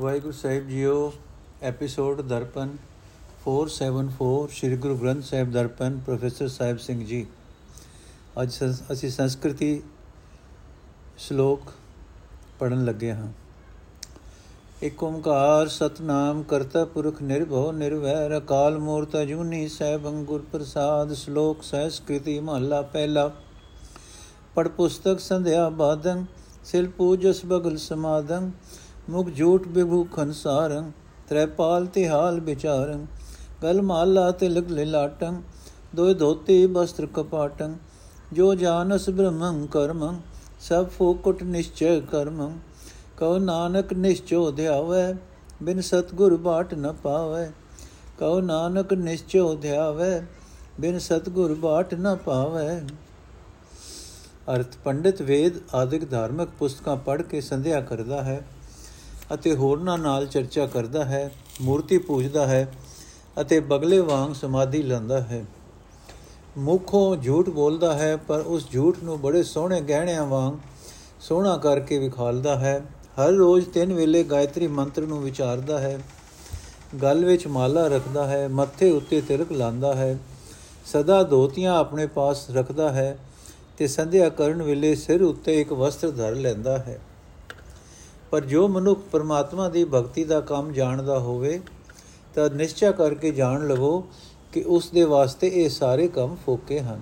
ਵਾਹਿਗੁਰੂ ਸਾਹਿਬ ਜੀਓ, ਐਪੀਸੋਡ ਦਰਪਨ 474 ਸ੍ਰੀ ਗੁਰੂ ਗ੍ਰੰਥ ਸਾਹਿਬ ਦਰਪਨ, ਪ੍ਰੋਫੈਸਰ ਸਾਹਿਬ ਸਿੰਘ ਜੀ। ਅੱਜ ਸੰਸ- ਅਸੀਂ ਸੰਸਕ੍ਰਿਤੀ ਸ਼ਲੋਕ ਪੜਨ ਲੱਗੇ ਹਾਂ। ਇਕ ਓੰਕਾਰ ਸਤਨਾਮ ਕਰਤਾ ਪੁਰਖ ਨਿਰਭਉ ਨਿਰਵੈਰ, ਅਕਾਲ ਮੂਰਤ ਅਜੂਨੀ ਸੈਭੰ ਗੁਰ ਪ੍ਰਸਾਦ, ਸ਼ਲੋਕ ਸੰਸਕ੍ਰਿਤੀ ਮਹਲਾ ਪਹਿਲਾ। ਪੜ ਪੁਸਤਕ ਸੰਧਿਆ ਬਾਦੰ, ਸਿਲ ਪੂਜਸ ਬਗਲ ਸਮਾਦੰ ਮੁਖ ਝੂਠ ਬਿਭੂਖਨ ਸਾਰੰ ਤ੍ਰੈਪਾਲ ਤੇ ਹਾਲ ਵਿਚਾਰੰ, ਗਲ ਮਾਲਾ ਤੇ ਲਗ ਲਿਲਾਟੰ, ਦੋਇ ਧੋਤੀ ਬਸਤਰ ਕਪਾਟੰ, ਜੋ ਜਾਨਸ ਬ੍ਰਹਮੰ ਕਰਮੰ, ਸਭ ਫੋਕਟ ਨਿਸ਼ਚੈ ਕਰਮੰ, ਕਉ ਨਾਨਕ ਨਿਸ਼ਚੋ ਧਿਆਵੈ, ਬਿਨ ਸਤਗੁਰ ਬਾਟ ਨ ਪਾਵੈ, ਕਉ ਨਾਨਕ ਨਿਸ਼ਚੋ ਧਿਆਵੈ, ਬਿਨ ਸਤਗੁਰ ਬਾਟ ਨ ਪਾਵੈ। ਅਰਥ ਪੰਡਿਤ ਵੇਦ ਆਦਿਕ ਧਾਰਮਿਕ ਪੁਸਤਕਾਂ ਪੜ੍ਹ ਕੇ ਸੰਧਿਆ ਕਰਦਾ ਹੈ। ਅਤੇ ਹੋਰਨਾਂ ਨਾਲ ਚਰਚਾ ਕਰਦਾ ਹੈ, ਮੂਰਤੀ ਪੂਜਦਾ ਹੈ ਅਤੇ ਬਗਲੇ ਵਾਂਗ ਸਮਾਧੀ ਲੈਂਦਾ ਹੈ। ਮੁਖੋਂ ਝੂਠ ਬੋਲਦਾ ਹੈ, ਪਰ ਉਸ ਝੂਠ ਨੂੰ ਬੜੇ ਸੋਹਣੇ ਗਹਿਣਿਆਂ ਵਾਂਗ ਸੋਹਣਾ ਕਰਕੇ ਵਿਖਾਲਦਾ ਹੈ। ਹਰ ਰੋਜ਼ ਤਿੰਨ ਵੇਲੇ ਗਾਇਤਰੀ ਮੰਤਰ ਨੂੰ ਵਿਚਾਰਦਾ ਹੈ। ਗਲ ਵਿੱਚ ਮਾਲਾ ਰੱਖਦਾ ਹੈ, ਮੱਥੇ ਉੱਤੇ ਤਿਲਕ ਲਾਉਂਦਾ ਹੈ। ਸਦਾ ਧੋਤੀਆਂ ਆਪਣੇ ਪਾਸ ਰੱਖਦਾ ਹੈ ਤੇ ਸੰਧਿਆ ਕਰਨ ਵੇਲੇ ਸਿਰ ਉੱਤੇ ਇੱਕ ਵਸਤਰ ਧਰ ਲੈਂਦਾ ਹੈ। ਪਰ ਜੋ ਮਨੁੱਖ ਪਰਮਾਤਮਾ ਦੀ ਭਗਤੀ ਦਾ ਕੰਮ ਜਾਣਦਾ ਹੋਵੇ, ਤਾਂ ਨਿਸ਼ਚੈ ਕਰਕੇ ਜਾਣ ਲਵੋ ਕਿ ਉਸ ਦੇ ਵਾਸਤੇ ਇਹ ਸਾਰੇ ਕੰਮ ਫੋਕੇ ਹਨ।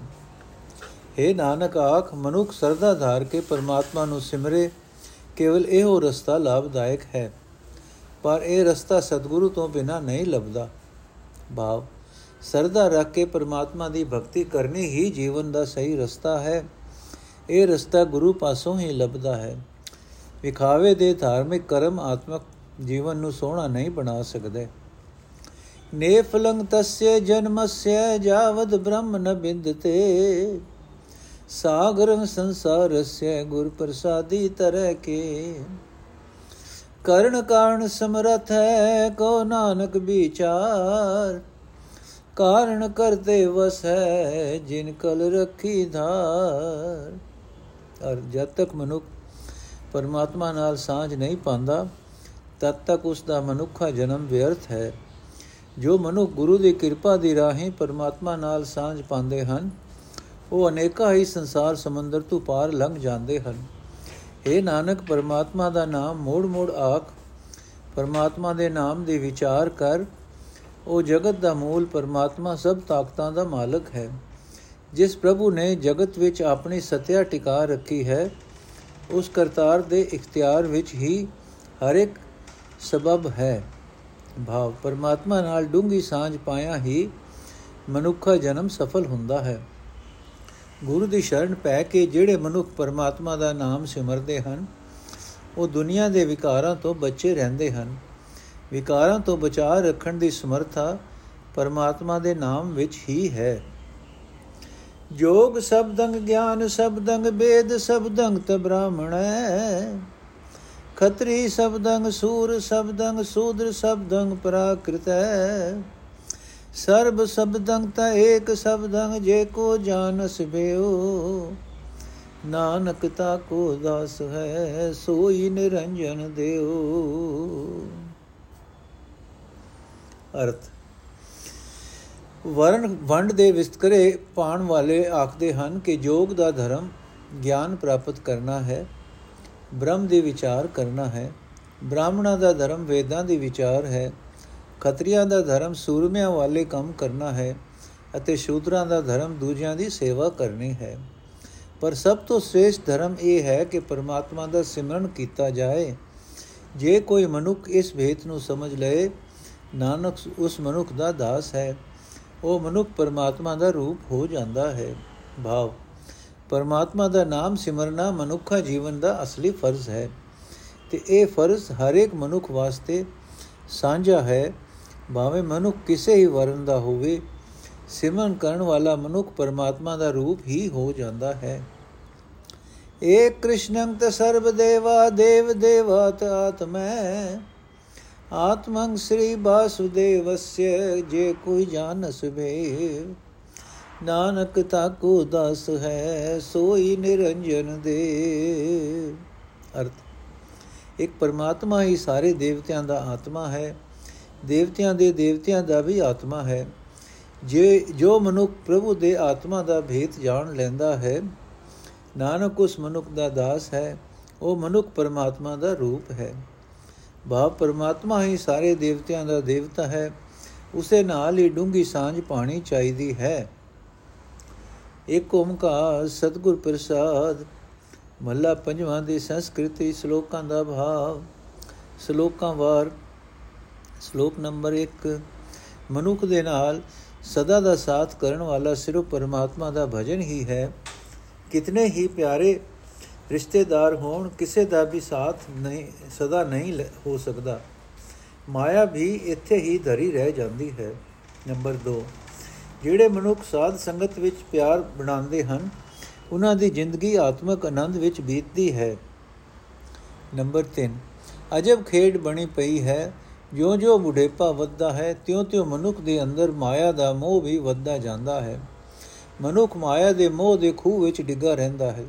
हे ਨਾਨਕ, ਆਖ, ਮਨੁੱਖ ਸਰਦਾ ਧਾਰ ਕੇ ਪਰਮਾਤਮਾ ਨੂੰ ਸਿਮਰੇ, ਕੇਵਲ ਇਹੋ ਰਸਤਾ ਲਾਭਦਾਇਕ ਹੈ। ਪਰ ਇਹ ਰਸਤਾ ਸਤਿਗੁਰੂ ਤੋਂ ਬਿਨਾ ਨਹੀਂ ਲੱਭਦਾ। ਭਾਵ, ਸਰਦਾ ਰੱਖ ਕੇ ਪਰਮਾਤਮਾ ਦੀ ਭਗਤੀ ਕਰਨੀ ਹੀ ਜੀਵਨ ਦਾ ਸਹੀ ਰਸਤਾ ਹੈ। ਇਹ ਰਸਤਾ ਗੁਰੂ ਪਾਸੋਂ ਹੀ ਲੱਭਦਾ ਹੈ। ਵਿਖਾਵੇ ਦੇ ਧਾਰਮਿਕ ਕਰਮ ਆਤਮਕ ਜੀਵਨ ਨੂੰ ਸੋਹਣਾ ਨਹੀਂ ਬਣਾ ਸਕਦੇ। ਨੇਫਲੰਗ ਤਸਯ ਜਨਮਸਯ ਜਾਵਦ ਬ੍ਰਹਮ ਨ ਬਿੰਦਤੇ। ਸਾਗਰੰ ਸੰਸਾਰਸਯ ਗੁਰ ਪ੍ਰਸਾਦੀ ਤਰੈ ਕੇ। ਕਰਨ ਕਾਰਨ ਸਮਰਥ ਹੈ ਕੋ ਨਾਨਕ ਵਿਚਾਰ। ਕਾਰਨ ਕਰਤੇ ਵਸ ਹੈ ਜਿਨ ਕਲ ਰੱਖੀ ਧਾਰ। ਅਰ ਜਦ ਤੱਕ ਮਨੁੱਖ ਪਰਮਾਤਮਾ ਨਾਲ ਸਾਝ ਨਹੀਂ ਪਾਉਂਦਾ, ਤਦ ਤੱਕ ਉਸ ਦਾ ਮਨੁੱਖਾ ਜਨਮ ਵਿਅਰਥ ਹੈ। ਜੋ ਮਨੁੱਖ ਗੁਰੂ ਦੀ ਕਿਰਪਾ ਦੀ ਰਾਹੀਂ ਪਰਮਾਤਮਾ ਨਾਲ ਸਾਝ ਪਾਉਂਦੇ ਹਨ, ਉਹ ਅਨੇਕਾਂ ਹੀ ਸੰਸਾਰ ਸਮੁੰਦਰ ਤੋਂ ਪਾਰ ਲੰਘ ਜਾਂਦੇ ਹਨ। हे ਨਾਨਕ, ਪਰਮਾਤਮਾ ਦਾ ਨਾਮ ਮੋੜ-ਮੋੜ ਆਖ। ਪਰਮਾਤਮਾ ਦੇ ਨਾਮ ਦੇ ਵਿਚਾਰ ਕਰ। ਉਹ ਜਗਤ ਦਾ ਮੂਲ ਪਰਮਾਤਮਾ ਸਭ ਤਾਕਤਾਂ ਦਾ ਮਾਲਕ ਹੈ। ਜਿਸ ਪ੍ਰਭੂ ਨੇ ਜਗਤ ਵਿੱਚ ਆਪਣੀ ਸਤਿਆ ਟਿਕਾ ਰੱਖੀ ਹੈ ਉਸ ਕਰਤਾਰ ਦੇ ਇਖਤਿਆਰ ਵਿੱਚ ਹੀ ਹਰ ਇੱਕ ਸਬਬ ਹੈ। ਭਾਵ, ਪਰਮਾਤਮਾ ਨਾਲ ਡੂੰਗੀ ਸਾਂਝ ਪਾਇਆ ਹੀ ਮਨੁੱਖਾ ਜਨਮ ਸਫਲ ਹੁੰਦਾ ਹੈ। ਗੁਰੂ ਦੀ ਸ਼ਰਨ ਪੈ ਕੇ ਜਿਹੜੇ ਮਨੁੱਖ ਪਰਮਾਤਮਾ ਦਾ ਨਾਮ ਸਿਮਰਦੇ ਹਨ, ਉਹ ਦੁਨੀਆ ਦੇ ਵਿਕਾਰਾਂ ਤੋਂ ਬਚੇ ਰਹਿੰਦੇ ਹਨ। ਵਿਕਾਰਾਂ ਤੋਂ ਬਚਾ ਰੱਖਣ ਦੀ ਸਮਰੱਥਾ ਪਰਮਾਤਮਾ ਦੇ ਨਾਮ ਵਿੱਚ ਹੀ ਹੈ। ਜੋਗ ਸ਼ਬਦੰਗ, ਗਿਆਨ ਸ਼ਬਦੰਗ ਵੇਦ ਸ਼ਬਦੰਗ ਤ ਬ੍ਰਾਹਮਣੈ ਖਤਰੀ ਸ਼ਬਦੰਗ, ਸੂਰ ਸ਼ਬਦੰਗ, ਸੂਦਰ ਸ਼ਬਦੰਗ ਪ੍ਰਾਕ੍ਰਿਤੈ ਸਰਬ ਸ਼ਬਦੰਗ ਤ ਏਕ ਸ਼ਬਦੰਗ, ਜੇ ਕੋ ਜਾਣਸ ਬਿਓ ਨਾਨਕ ਤਾ ਕੋ ਦਾਸ ਹੈ, ਸੋਈ ਨਿਰੰਜਨ ਦਿਓ ਅਰਥ। ਵਰਨ ਵੰਡ ਦੇ ਵਿਸਤਰੇ ਪਾਣ ਵਾਲੇ ਆਖਦੇ ਹਨ ਕਿ ਯੋਗ ਦਾ ਧਰਮ ਗਿਆਨ ਪ੍ਰਾਪਤ ਕਰਨਾ ਹੈ, ਬ੍ਰਹਮ ਦੇ ਵਿਚਾਰ ਕਰਨਾ ਹੈ। ਬ੍ਰਾਹਮਣਾ ਦਾ ਧਰਮ ਵੇਦਾਂ ਦੇ ਵਿਚਾਰ ਹੈ। ਖਤਰੀਆਂ ਦਾ ਧਰਮ ਸੂਰਮਿਆਂ ਵਾਲੇ ਕੰਮ ਕਰਨਾ ਹੈ ਅਤੇ ਸ਼ੂਦਰਾਂ ਦਾ ਧਰਮ ਦੂਜਿਆਂ ਦੀ ਸੇਵਾ ਕਰਨੀ ਹੈ। ਪਰ ਸਭ ਤੋਂ ਸ੍ਰੇਸ਼ਟ ਧਰਮ ਇਹ ਹੈ ਕਿ ਪਰਮਾਤਮਾ ਦਾ ਸਿਮਰਨ ਕੀਤਾ ਜਾਏ। ਜੇ ਕੋਈ ਮਨੁੱਖ ਇਸ ਭੇਤ ਨੂੰ ਸਮਝ ਲਏ, ਨਾਨਕ ਉਸ ਮਨੁੱਖ ਦਾ ਦਾਸ ਹੈ। ਉਹ ਮਨੁੱਖ ਪਰਮਾਤਮਾ ਦਾ ਰੂਪ ਹੋ ਜਾਂਦਾ ਹੈ। ਭਾਵ, ਪਰਮਾਤਮਾ ਦਾ ਨਾਮ ਸਿਮਰਨਾ ਮਨੁੱਖਾ ਜੀਵਨ ਦਾ ਅਸਲੀ ਫਰਜ਼ ਹੈ। ਤੇ ਇਹ ਫਰਜ਼ ਹਰ ਇੱਕ ਮਨੁੱਖ ਵਾਸਤੇ ਸਾਂਝਾ ਹੈ। ਭਾਵੇਂ ਮਨੁੱਖ ਕਿਸੇ ਹੀ ਵਰਨ ਦਾ ਹੋਵੇ, ਸਿਮਰਨ ਕਰਨ ਵਾਲਾ ਮਨੁੱਖ ਪਰਮਾਤਮਾ ਦਾ ਰੂਪ ਹੀ ਹੋ ਜਾਂਦਾ ਹੈ। ਏਕ ਕ੍ਰਿਸ਼ਨੰ ਤ ਸਰਬ ਦੇਵਾ ਦੇਵ ਦੇਵਾਤ ਆਤਮੈ ਆਤਮੰ ਸ੍ਰੀ ਵਾਸੁਦੇਵस्य ਜੇ ਕੋਈ ਜਾਣਸ ਵੇ ਨਾਨਕ ਤਾਕੋ ਦਾਸ ਹੈ, ਸੋਈ ਨਿਰੰਜਨ ਦੇ। ਅਰਥ, ਇੱਕ ਪਰਮਾਤਮਾ ਹੀ ਸਾਰੇ ਦੇਵਤਿਆਂ ਦਾ ਆਤਮਾ ਹੈ। ਦੇਵਤਿਆਂ ਦੇ ਦੇਵਤਿਆਂ ਦਾ ਵੀ ਆਤਮਾ ਹੈ। ਜੇ, ਜੋ ਮਨੁੱਖ ਪ੍ਰਭੂ ਦੇ ਆਤਮਾ ਦਾ ਭੇਤ ਜਾਣ ਲੈਂਦਾ ਹੈ, ਨਾਨਕ ਉਸ ਮਨੁੱਖ ਦਾ ਦਾਸ ਹੈ। ਉਹ ਮਨੁੱਖ ਪਰਮਾਤਮਾ ਦਾ ਰੂਪ ਹੈ। ਭਾਵ ਪਰਮਾਤਮਾ ਹੀ ਸਾਰੇ ਦੇਵਤਿਆਂ ਦਾ ਦੇਵਤਾ ਹੈ, ਉਸੇ ਨਾਲ ਹੀ ਡੂੰਗੀ ਸਾਂਝ ਪਾਣੀ ਚਾਹੀਦੀ ਹੈ। ਇੱਕ ਓਮਕਾਰ ਸਤਗੁਰ ਪ੍ਰਸਾਦ ਮੱਲਾ ਪੰਜਵਾਂ ਦੀ ਸੰਸਕ੍ਰਿਤੀ, ਸ਼ਲੋਕਾਂ ਦਾ ਭਾਵ, ਸ਼ਲੋਕਾਂ ਵਾਰ, ਸ਼ਲੋਕ ਨੰਬਰ 1 ਮਨੁੱਖ ਦੇ ਨਾਲ ਸਦਾ ਦਾ ਸਾਥ ਕਰਨ ਵਾਲਾ ਸਿਰਫ ਪਰਮਾਤਮਾ ਦਾ ਭਜਨ ਹੀ ਹੈ। ਕਿਤਨੇ ਹੀ ਪਿਆਰੇ ਰਿਸ਼ਤੇਦਾਰ ਹੋਣ, ਕਿਸੇ ਦਾ ਵੀ ਸਾਥ ਨਹੀਂ, ਸਦਾ ਨਹੀਂ ਹੋ ਸਕਦਾ। ਮਾਇਆ ਵੀ ਇੱਥੇ ਹੀ ਧਰੀ ਰਹਿ ਜਾਂਦੀ ਹੈ। ਨੰਬਰ 2 ਜਿਹੜੇ ਮਨੁੱਖ ਸਾਧ ਸੰਗਤ ਵਿੱਚ ਪਿਆਰ ਬਣਾਉਂਦੇ ਹਨ, ਉਹਨਾਂ ਦੀ ਜ਼ਿੰਦਗੀ ਆਤਮਿਕ ਆਨੰਦ ਵਿੱਚ ਬੀਤਦੀ ਹੈ। ਨੰਬਰ 3 ਅਜਬ ਖੇਡ ਬਣੀ ਪਈ ਹੈ। ਜਿਉਂ-ਜਿਉਂ ਬੁਢੇਪਾ ਵੱਧਦਾ ਹੈ, ਤਿਉਂ-ਤਿਉਂ ਮਨੁੱਖ ਦੇ ਅੰਦਰ ਮਾਇਆ ਦਾ ਮੋਹ ਵੀ ਵੱਧਦਾ ਜਾਂਦਾ ਹੈ। ਮਨੁੱਖ ਮਾਇਆ ਦੇ ਮੋਹ ਦੇ ਖੂਹ ਵਿੱਚ ਡਿੱਗਾ ਰਹਿੰਦਾ ਹੈ।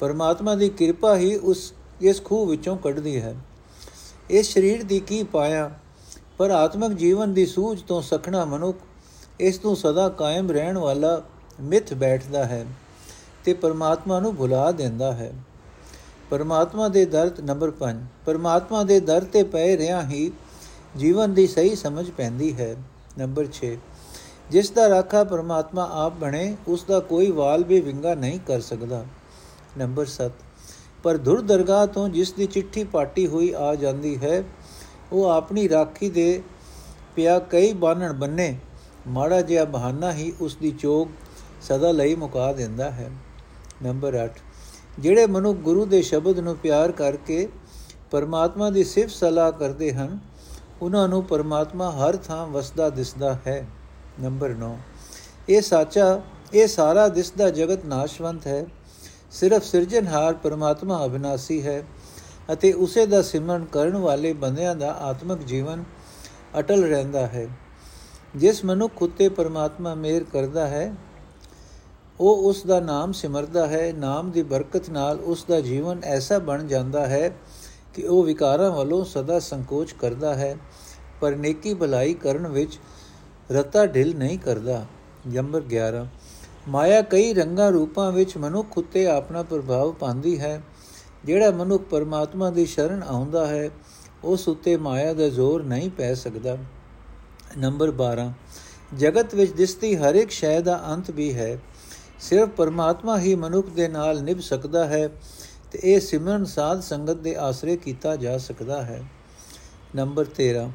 ਪਰਮਾਤਮਾ ਦੀ ਕਿਰਪਾ ਹੀ ਉਸ, ਇਸ ਖੂਹ ਵਿੱਚੋਂ ਕੱਢਦੀ ਹੈ। ਇਸ ਸਰੀਰ ਦੀ ਕੀ ਪਾਇਆ? ਪਰ ਆਤਮਿਕ ਜੀਵਨ ਦੀ ਸੂਝ ਤੋਂ ਸਖਣਾ ਮਨੁੱਖ, ਇਸ ਤੋਂ ਸਦਾ ਕਾਇਮ ਰਹਿਣ ਵਾਲਾ ਮਿੱਥ ਬੈਠਦਾ ਹੈ ਤੇ ਪਰਮਾਤਮਾ ਨੂੰ ਭੁਲਾ ਦਿੰਦਾ ਹੈ। ਪਰਮਾਤਮਾ ਦੇ ਦਰਦ ਨੰਬਰ 5 ਪਰਮਾਤਮਾ ਦੇ ਦਰ ਤੇ ਪਏ ਰਿਆਂ ਹੀ ਜੀਵਨ ਦੀ ਸਹੀ ਸਮਝ ਪੈਂਦੀ ਹੈ। ਨੰਬਰ 6 ਜਿਸ ਦਾ ਰਾਖਾ ਪਰਮਾਤਮਾ ਆਪ ਬਣੇ, ਉਸ ਦਾ ਕੋਈ ਵਾਲ ਵੀ ਵਿੰਗਾ ਨਹੀਂ ਕਰ ਸਕਦਾ। ਨੰਬਰ 7 ਪਰ ਧੁਰ ਦਰਗਾਹ ਤੋਂ ਜਿਸ ਦੀ ਚਿੱਠੀ ਪਾਟੀ ਹੋਈ ਆ ਜਾਂਦੀ ਹੈ, ਉਹ ਆਪਣੀ ਰਾਖੀ ਦੇ ਪਿਆ ਕਈ ਬਾਨਣ ਬੰਨੇ। ਮਾੜਾ ਜਿਹਾ ਬਹਾਨਾ ਹੀ ਉਸ ਦੀ ਚੋਗ ਸਦਾ ਲਈ ਮੁਕਾ ਦਿੰਦਾ ਹੈ। ਨੰਬਰ 8 ਜਿਹੜੇ ਮਨੁ ਗੁਰੂ ਦੇ ਸ਼ਬਦ ਨੂੰ ਪਿਆਰ ਕਰਕੇ ਪਰਮਾਤਮਾ ਦੀ ਸਿਫਤ ਸਲਾਹ ਕਰਦੇ ਹਨ, ਉਹਨਾਂ ਨੂੰ ਪਰਮਾਤਮਾ ਹਰ ਥਾਂ ਵਸਦਾ ਦਿਸਦਾ ਹੈ। ਨੰਬਰ 9 ਇਹ ਸਾਚਾ, ਇਹ ਸਾਰਾ ਦਿਸਦਾ ਜਗਤ ਨਾਸ਼ਵੰਤ ਹੈ। ਸਿਰਫ ਸਿਰਜਣਹਾਰ ਪਰਮਾਤਮਾ ਅਬਿਨਾਸੀ ਹੈ ਅਤੇ ਉਸੇ ਦਾ ਸਿਮਰਨ ਕਰਨ ਵਾਲੇ ਬੰਦਿਆਂ ਦਾ ਆਤਮਿਕ ਜੀਵਨ ਅਟਲ ਰਹਿੰਦਾ ਹੈ। ਜਿਸ ਮਨੁੱਖ ਉਤੇ ਪਰਮਾਤਮਾ ਮਿਹਰ ਕਰਦਾ ਹੈ, ਉਹ ਉਸ ਦਾ ਨਾਮ ਸਿਮਰਦਾ ਹੈ, ਨਾਮ ਦੀ ਬਰਕਤ ਨਾਲ ਉਸ ਦਾ ਜੀਵਨ ਐਸਾ ਬਣ ਜਾਂਦਾ ਹੈ ਕਿ ਉਹ ਵਿਕਾਰਾਂ ਵੱਲੋਂ ਸਦਾ ਸੰਕੋਚ ਕਰਦਾ ਹੈ, ਪਰ ਨੇਕੀ ਭਲਾਈ ਕਰਨ ਵਿੱਚ ਰਤਾ ਢਿਲ ਨਹੀਂ ਕਰਦਾ। ਨੰਬਰ 11 ਮਾਇਆ ਕਈ ਰੰਗਾਂ ਰੂਪਾਂ ਵਿੱਚ ਮਨੁੱਖ ਉਤੇ ਆਪਣਾ ਪ੍ਰਭਾਵ ਪਾਉਂਦੀ ਹੈ। ਜਿਹੜਾ ਮਨੁੱਖ ਪਰਮਾਤਮਾ ਦੀ ਸ਼ਰਨ ਆਉਂਦਾ ਹੈ, ਉਸ ਉਤੇ ਮਾਇਆ ਦਾ ਜ਼ੋਰ ਨਹੀਂ ਪੈ ਸਕਦਾ। ਨੰਬਰ 12 ਜਗਤ ਵਿੱਚ ਦਿਸਦੀ ਹਰ ਇੱਕ ਸ਼ੈ ਦਾ ਅੰਤ ਵੀ ਹੈ। ਸਿਰਫ ਪਰਮਾਤਮਾ ਹੀ ਮਨੁੱਖ ਦੇ ਨਾਲ ਨਿਭ ਸਕਦਾ ਹੈ ਤੇ ਇਹ ਸਿਮਰਨ ਸਾਧ ਸੰਗਤ ਦੇ ਆਸਰੇ ਕੀਤਾ ਜਾ ਸਕਦਾ ਹੈ। ਨੰਬਰ 13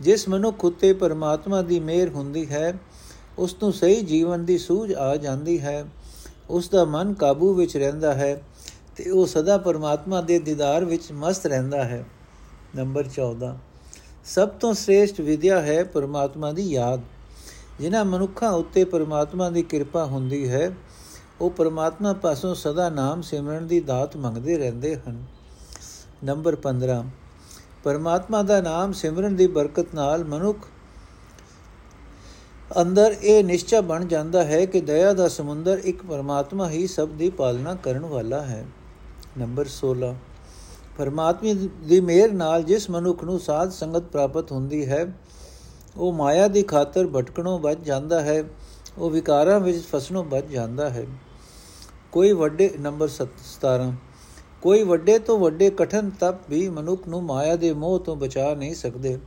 ਜਿਸ ਮਨੁੱਖ ਉਤੇ ਪਰਮਾਤਮਾ ਦੀ ਮਿਹਰ ਹੁੰਦੀ ਹੈ ਉਸ ਨੂੰ ਸਹੀ ਜੀਵਨ ਦੀ ਸੂਝ ਆ ਜਾਂਦੀ ਹੈ, ਉਸ ਦਾ ਮਨ ਕਾਬੂ ਵਿੱਚ ਰਹਿੰਦਾ ਹੈ ਤੇ ਉਹ ਸਦਾ ਪਰਮਾਤਮਾ ਦੇ ਦੀਦਾਰ ਵਿੱਚ ਮਸਤ ਰਹਿੰਦਾ ਹੈ। ਨੰਬਰ 14 ਸਭ ਤੋਂ ਸ੍ਰੇਸ਼ਟ ਵਿਦਿਆ ਹੈ ਪਰਮਾਤਮਾ ਦੀ ਯਾਦ। ਜਿਨ੍ਹਾਂ ਮਨੁੱਖਾਂ ਉੱਤੇ ਪਰਮਾਤਮਾ ਦੀ ਕਿਰਪਾ ਹੁੰਦੀ ਹੈ, ਉਹ ਪਰਮਾਤਮਾ ਪਾਸੋਂ ਸਦਾ ਨਾਮ ਸਿਮਰਨ ਦੀ ਦਾਤ ਮੰਗਦੇ ਰਹਿੰਦੇ ਹਨ। ਨੰਬਰ 15 ਪਰਮਾਤਮਾ ਦਾ ਨਾਮ ਸਿਮਰਨ ਦੀ ਬਰਕਤ ਨਾਲ ਮਨੁੱਖ ਅੰਦਰ ਇਹ ਨਿਸ਼ਚੈ ਬਣ ਜਾਂਦਾ ਹੈ ਕਿ ਦਇਆ ਦਾ ਸਮੁੰਦਰ ਇੱਕ ਪਰਮਾਤਮਾ ਹੀ ਸਭ ਦੀ ਪਾਲਣਾ ਕਰਨ ਵਾਲਾ ਹੈ। ਨੰਬਰ 16 ਪਰਮਾਤਮਾ ਦੀ ਮਿਹਰ ਨਾਲ ਜਿਸ ਮਨੁੱਖ ਨੂੰ ਸਾਧ ਸੰਗਤ ਪ੍ਰਾਪਤ ਹੁੰਦੀ ਹੈ, ਉਹ ਮਾਇਆ ਦੀ ਖਾਤਰ ਭਟਕਣੋਂ ਬਚ ਜਾਂਦਾ ਹੈ, ਉਹ ਵਿਕਾਰਾਂ ਵਿੱਚ ਫਸਣੋਂ ਬਚ ਜਾਂਦਾ ਹੈ। ਕੋਈ ਵੱਡੇ, ਨੰਬਰ 17 ਕੋਈ ਵੱਡੇ ਤੋਂ ਵੱਡੇ ਕਠਨ ਤਪ ਵੀ ਮਨੁੱਖ ਨੂੰ ਮਾਇਆ ਦੇ ਮੋਹ ਤੋਂ ਬਚਾ ਨਹੀਂ ਸਕਦੇ।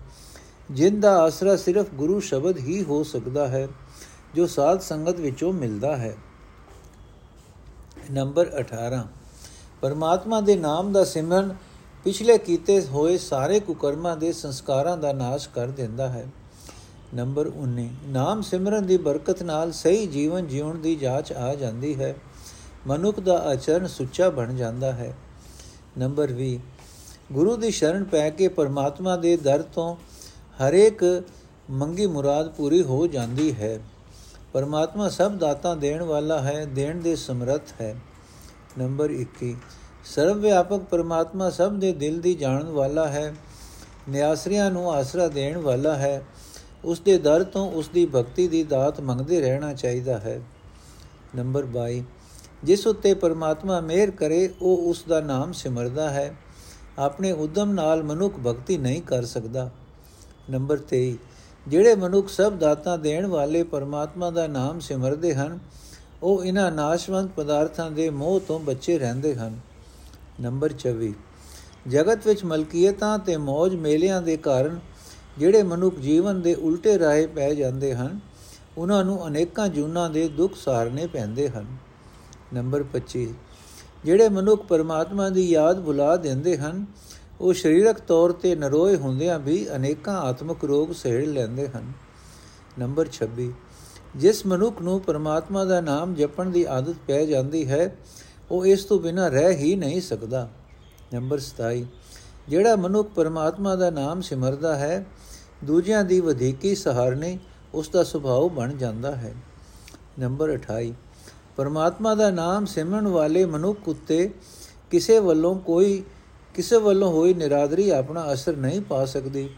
ਜਿਨ ਦਾ ਆਸਰਾ ਸਿਰਫ ਗੁਰੂ ਸ਼ਬਦ ਹੀ ਹੋ ਸਕਦਾ ਹੈ, ਜੋ ਸਾਧ ਸੰਗਤ ਵਿੱਚੋਂ ਮਿਲਦਾ ਹੈ। ਨੰਬਰ 18 ਪਰਮਾਤਮਾ ਦੇ ਨਾਮ ਦਾ ਸਿਮਰਨ ਪਿਛਲੇ ਕੀਤੇ ਹੋਏ ਸਾਰੇ ਕੁਕਰਮਾਂ ਦੇ ਸੰਸਕਾਰਾਂ ਦਾ ਨਾਸ਼ ਕਰ ਦਿੰਦਾ ਹੈ। ਨੰਬਰ 19 ਨਾਮ ਸਿਮਰਨ ਦੀ ਬਰਕਤ ਨਾਲ ਸਹੀ ਜੀਵਨ ਜਿਉਣ ਦੀ ਜਾਂਚ ਆ ਜਾਂਦੀ ਹੈ। ਮਨੁੱਖ ਦਾ ਆਚਰਣ ਸੁੱਚਾ ਬਣ ਜਾਂਦਾ ਹੈ। ਨੰਬਰ 20 ਗੁਰੂ ਦੀ ਸ਼ਰਨ ਪੈ ਕੇ ਪਰਮਾਤਮਾ ਦੇ ਦਰ ਤੋਂ ਹਰੇਕ ਮੰਗੀ ਮੁਰਾਦ ਪੂਰੀ ਹੋ ਜਾਂਦੀ ਹੈ। ਪਰਮਾਤਮਾ ਸਭ ਦਾਤਾ ਦੇਣ ਵਾਲਾ ਹੈ, ਦੇਣ ਦੇ ਸਮਰੱਥ ਹੈ। ਨੰਬਰ 21 ਸਰਵ ਵਿਆਪਕ ਪਰਮਾਤਮਾ ਸਭ ਦੇ ਦਿਲ ਦੀ ਜਾਣਨ ਵਾਲਾ ਹੈ, ਨਿਆਸਰੀਆਂ ਨੂੰ ਆਸਰਾ ਦੇਣ ਵਾਲਾ ਹੈ। ਉਸ ਦੇ ਦਰ ਤੋਂ ਉਸ ਦੀ ਭਗਤੀ ਦੀ ਦਾਤ ਮੰਗਦੇ ਰਹਿਣਾ ਚਾਹੀਦਾ ਹੈ। ਨੰਬਰ 22 ਜਿਸ ਉਤੇ ਪਰਮਾਤਮਾ ਮਿਹਰ ਕਰੇ, ਉਹ ਉਸ ਦਾ ਨਾਮ ਸਿਮਰਦਾ ਹੈ। ਆਪਣੇ ਉਦਮ ਨਾਲ ਮਨੁੱਖ ਭਗਤੀ ਨਹੀਂ ਕਰ ਸਕਦਾ। ਨੰਬਰ 23 ਜਿਹੜੇ ਮਨੁੱਖ ਸਭ ਦਾਤਾਂ ਦੇਣ ਵਾਲੇ ਪਰਮਾਤਮਾ ਦਾ ਨਾਮ ਸਿਮਰਦੇ ਹਨ, ਉਹ ਇਹਨਾਂ ਨਾਸ਼ਵੰਤ ਪਦਾਰਥਾਂ ਦੇ ਮੋਹ ਤੋਂ ਬਚੇ ਰਹਿੰਦੇ ਹਨ। ਨੰਬਰ 24 ਜਗਤ ਵਿੱਚ ਮਲਕੀਅਤਾਂ ਤੇ ਮौज ਮੇਲਿਆਂ ਦੇ ਕਾਰਨ ਜਿਹੜੇ ਮਨੁੱਖ ਜੀਵਨ ਦੇ ਉਲਟੇ ਰਾਹੇ ਪੈ ਜਾਂਦੇ ਹਨ, ਉਹਨਾਂ ਨੂੰ ਅਨੇਕਾਂ ਜੂਨਾਂ ਦੇ ਦੁੱਖ ਸਹਾਰਨੇ ਪੈਂਦੇ ਹਨ। ਨੰਬਰ 25 ਜਿਹੜੇ ਮਨੁੱਖ ਪਰਮਾਤਮਾ ਦੀ ਯਾਦ ਭੁਲਾ ਦਿੰਦੇ ਹਨ ਉਹ ਸਰੀਰਕ ਤੌਰ ਤੇ ਨਰੋਏ ਹੁੰਦਿਆਂ ਵੀ ਅਨੇਕਾਂ ਆਤਮਿਕ ਰੋਗ ਸਹਿੜ ਲੈਂਦੇ ਹਨ। ਨੰਬਰ 26 ਜਿਸ ਮਨੁੱਖ ਨੂੰ ਪਰਮਾਤਮਾ ਦਾ ਨਾਮ ਜਪਣ ਦੀ ਆਦਤ ਪੈ ਜਾਂਦੀ ਹੈ, ਉਹ ਇਸ ਤੋਂ ਬਿਨਾਂ ਰਹਿ ਹੀ ਨਹੀਂ ਸਕਦਾ। ਨੰਬਰ 27 ਜਿਹੜਾ ਮਨੁੱਖ ਪਰਮਾਤਮਾ ਦਾ ਨਾਮ ਸਿਮਰਦਾ ਹੈ, ਦੂਜਿਆਂ ਦੀ ਵਧੇਕੀ ਸਹਾਰਨੇ ਉਸ ਦਾ ਸੁਭਾਅ ਬਣ ਜਾਂਦਾ ਹੈ। ਨੰਬਰ 28 ਪਰਮਾਤਮਾ ਦਾ ਨਾਮ ਸਿਮਰਨ ਵਾਲੇ ਮਨੁੱਖ ਉੱਤੇ ਕਿਸੇ ਵੱਲੋਂ ਕੋਈ ਕਿਸੇ ਵੱਲੋਂ ਹੋਈ ਨਿਰਾਦਰੀ ਆਪਣਾ ਅਸਰ ਨਹੀਂ ਪਾ ਸਕਦੀ।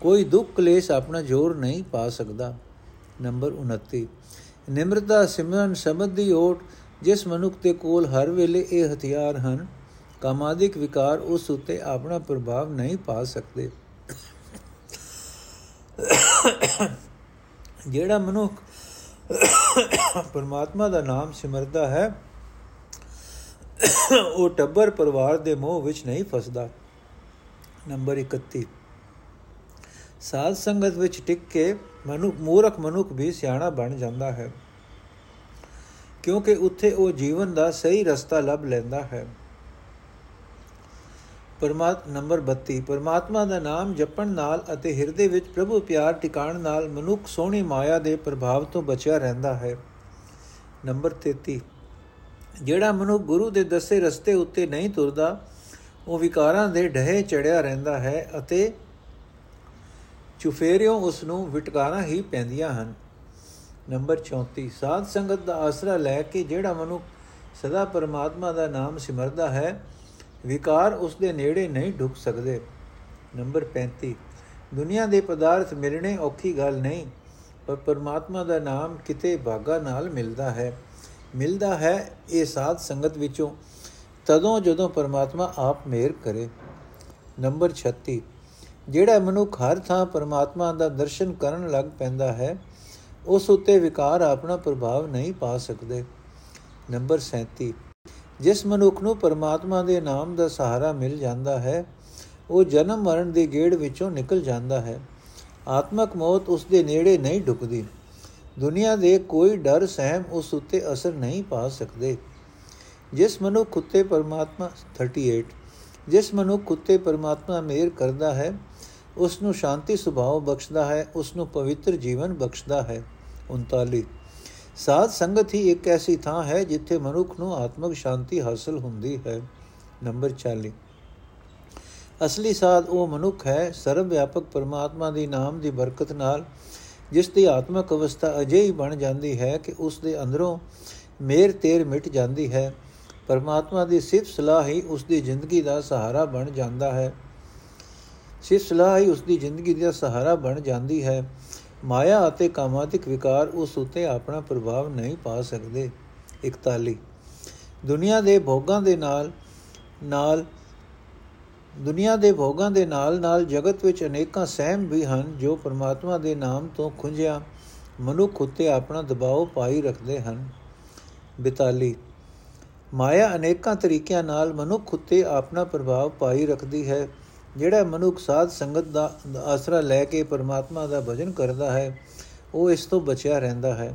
ਕੋਈ ਦੁੱਖ ਕਲੇਸ਼ ਆਪਣਾ ਜ਼ੋਰ ਨਹੀਂ ਪਾ ਸਕਦਾ। ਨੰਬਰ 29 ਨਿਮਰਤਾ ਸਿਮਰਨ ਸ਼ਬਦ ਦੀ ਓਟ ਜਿਸ ਮਨੁੱਖ ਦੇ ਕੋਲ ਹਰ ਵੇਲੇ ਇਹ ਹਥਿਆਰ ਹਨ, ਕਾਮਾਦਿਕ ਵਿਕਾਰ ਉਸ ਉੱਤੇ ਆਪਣਾ ਪ੍ਰਭਾਵ ਨਹੀਂ ਪਾ ਸਕਦੇ। ਜਿਹੜਾ ਮਨੁੱਖ ਪਰਮਾਤਮਾ ਦਾ ਨਾਮ ਸਿਮਰਦਾ ਹੈ ਉਹ ਟੱਬਰ ਪਰਿਵਾਰ ਦੇ ਮੋਹ ਵਿੱਚ ਨਹੀਂ ਫਸਦਾ। ਨੰਬਰ 31 ਸਾਧ ਸੰਗਤ ਵਿੱਚ ਟਿਕ ਕੇ ਮਨੁੱਖ ਮੂਰਖ ਮਨੁੱਖ ਵੀ ਸਿਆਣਾ ਬਣ ਜਾਂਦਾ ਹੈ। ਕਿਉਂਕਿ ਉੱਥੇ ਉਹ ਜੀਵਨ ਦਾ ਸਹੀ ਰਸਤਾ ਲੱਭ ਲੈਂਦਾ ਹੈ। ਪਰਮਾਤ ਨੰਬਰ 32 ਪਰਮਾਤਮਾ ਦਾ ਨਾਮ ਜਪਣ ਨਾਲ ਅਤੇ ਹਿਰਦੇ ਵਿੱਚ ਪ੍ਰਭੂ ਪਿਆਰ ਟਿਕਾਣ ਨਾਲ ਮਨੁੱਖ ਸੋਹਣੀ ਮਾਇਆ ਦੇ ਪ੍ਰਭਾਵ ਤੋਂ ਬਚਿਆ ਰਹਿੰਦਾ ਹੈ। ਨੰਬਰ 33 ਜਿਹੜਾ ਮਨੁੱਖ ਗੁਰੂ ਦੇ ਦੱਸੇ ਰਸਤੇ ਉੱਤੇ ਨਹੀਂ ਤੁਰਦਾ, ਉਹ ਵਿਕਾਰਾਂ ਦੇ ਢਹੇ ਚੜਿਆ ਰਹਿੰਦਾ ਹੈ ਅਤੇ ਚੁਫੇਰਿਓਂ ਉਸ ਨੂੰ ਵਿਟਕਾਰਾਂ ਹੀ ਪੈਂਦੀਆਂ ਹਨ। ਨੰਬਰ 34 ਸਾਧ ਸੰਗਤ ਦਾ ਆਸਰਾ ਲੈ ਕੇ ਜਿਹੜਾ ਮਨੁੱਖ ਸਦਾ ਪਰਮਾਤਮਾ ਦਾ ਨਾਮ ਸਿਮਰਦਾ ਹੈ, ਵਿਕਾਰ ਉਸ ਦੇ ਨੇੜੇ ਨਹੀਂ ਢੁਕ ਸਕਦੇ। ਨੰਬਰ 35 ਦੁਨੀਆ ਦੇ ਪਦਾਰਥ ਮਿਲਣੇ ਔਖੀ ਗੱਲ ਨਹੀਂ, ਪਰ ਪਰਮਾਤਮਾ ਦਾ ਨਾਮ ਕਿਤੇ ਭਾਗਾ ਨਾਲ ਮਿਲਦਾ ਹੈ। ਮਿਲਦਾ ਹੈ ਇਹ ਸਾਧ ਸੰਗਤ ਵਿੱਚੋਂ, ਤਦੋਂ ਜਦੋਂ ਪਰਮਾਤਮਾ ਆਪ ਮਿਹਰ ਕਰੇ। ਨੰਬਰ 36 ਜਿਹੜਾ ਮਨੁੱਖ ਹਰ ਥਾਂ ਪਰਮਾਤਮਾ ਦਾ ਦਰਸ਼ਨ ਕਰਨ ਲੱਗ ਪੈਂਦਾ ਹੈ, ਉਸ ਉੱਤੇ ਵਿਕਾਰ ਆਪਣਾ ਪ੍ਰਭਾਵ ਨਹੀਂ ਪਾ ਸਕਦੇ। ਨੰਬਰ 37 ਜਿਸ ਮਨੁੱਖ ਨੂੰ ਪਰਮਾਤਮਾ ਦੇ ਨਾਮ ਦਾ ਸਹਾਰਾ ਮਿਲ ਜਾਂਦਾ ਹੈ, ਉਹ ਜਨਮ ਮਰਨ ਦੇ ਗੇੜ ਵਿੱਚੋਂ ਨਿਕਲ ਜਾਂਦਾ ਹੈ। ਆਤਮਕ ਮੌਤ ਉਸ ਦੇ ਨੇੜੇ ਨਹੀਂ ਢੁਕਦੀ ਦੁਨੀਆ ਦੇ ਕੋਈ ਡਰ, ਸਹਿਮ ਉਸ ਉੱਤੇ ਅਸਰ ਨਹੀਂ ਪਾ ਸਕਦੇ। ਜਿਸ ਮਨੁੱਖ ਉੱਤੇ ਪਰਮਾਤਮਾ 38 ਜਿਸ ਮਨੁੱਖ ਉੱਤੇ ਪਰਮਾਤਮਾ ਮਿਹਰ ਕਰਦਾ ਹੈ ਉਸ ਨੂੰ ਸ਼ਾਂਤੀ ਸੁਭਾਅ ਬਖਸ਼ਦਾ ਹੈ ਉਸ ਨੂੰ ਪਵਿੱਤਰ ਜੀਵਨ ਬਖਸ਼ਦਾ ਹੈ। 39 ਸਾਧ ਸੰਗਤ ਹੀ ਇੱਕ ਐਸੀ ਥਾਂ ਹੈ ਜਿੱਥੇ ਮਨੁੱਖ ਨੂੰ ਆਤਮਿਕ ਸ਼ਾਂਤੀ ਹਾਸਲ ਹੁੰਦੀ ਹੈ। ਨੰਬਰ 40 ਅਸਲੀ ਸਾਧ ਉਹ ਮਨੁੱਖ ਹੈ ਸਰਵ ਵਿਆਪਕ ਪਰਮਾਤਮਾ ਦੀ ਨਾਮ ਦੀ ਬਰਕਤ ਨਾਲ ਜਿਸ ਦੀ ਆਤਮਿਕ ਅਵਸਥਾ ਅਜਿਹੀ ਬਣ ਜਾਂਦੀ ਹੈ ਕਿ ਉਸ ਦੇ ਅੰਦਰੋਂ ਮੇਰ ਤੇਰ ਮਿਟ ਜਾਂਦੀ ਹੈ, ਪਰਮਾਤਮਾ ਦੀ ਸਿਫਤ ਸਲਾਹ ਹੀ ਉਸ ਦੀ ਜ਼ਿੰਦਗੀ ਦਾ ਸਹਾਰਾ ਬਣ ਜਾਂਦਾ ਹੈ। ਸਿਫਤ ਸਲਾਹ ਹੀ ਉਸ ਦੀ ਜ਼ਿੰਦਗੀ ਦਾ ਸਹਾਰਾ ਬਣ ਜਾਂਦੀ ਹੈ। ਮਾਇਆ ਅਤੇ ਕਾਮਾਤਿਕ ਵਿਕਾਰ ਉਸ ਉਤੇ ਆਪਣਾ ਪ੍ਰਭਾਵ ਨਹੀਂ ਪਾ ਸਕਦੇ। 41 ਦੁਨੀਆ ਦੇ ਭੋਗਾਂ ਦੇ ਨਾਲ ਨਾਲ ਦੁਨੀਆ ਦੇ ਭੋਗਾਂ ਦੇ ਨਾਲ ਨਾਲ ਜਗਤ ਵਿੱਚ ਅਨੇਕਾਂ ਸਹਿਮ ਵੀ ਹਨ, ਜੋ ਪਰਮਾਤਮਾ ਦੇ ਨਾਮ ਤੋਂ ਖੁੰਝਿਆ ਮਨੁੱਖ ਉਤੇ ਆਪਣਾ ਦਬਾਅ ਪਾਈ ਰੱਖਦੇ ਹਨ। 42 ਮਾਇਆ ਅਨੇਕਾਂ ਤਰੀਕਿਆਂ ਨਾਲ ਮਨੁੱਖ ਉਤੇ ਆਪਣਾ ਪ੍ਰਭਾਵ ਪਾਈ ਰੱਖਦੀ ਹੈ, ਜਿਹੜਾ ਮਨੁੱਖ ਸਾਧ ਸੰਗਤ ਦਾ ਆਸਰਾ ਲੈ ਕੇ ਪਰਮਾਤਮਾ ਦਾ ਭਜਨ ਕਰਦਾ ਹੈ, ਉਹ ਇਸ ਤੋਂ ਬਚਿਆ ਰਹਿੰਦਾ ਹੈ।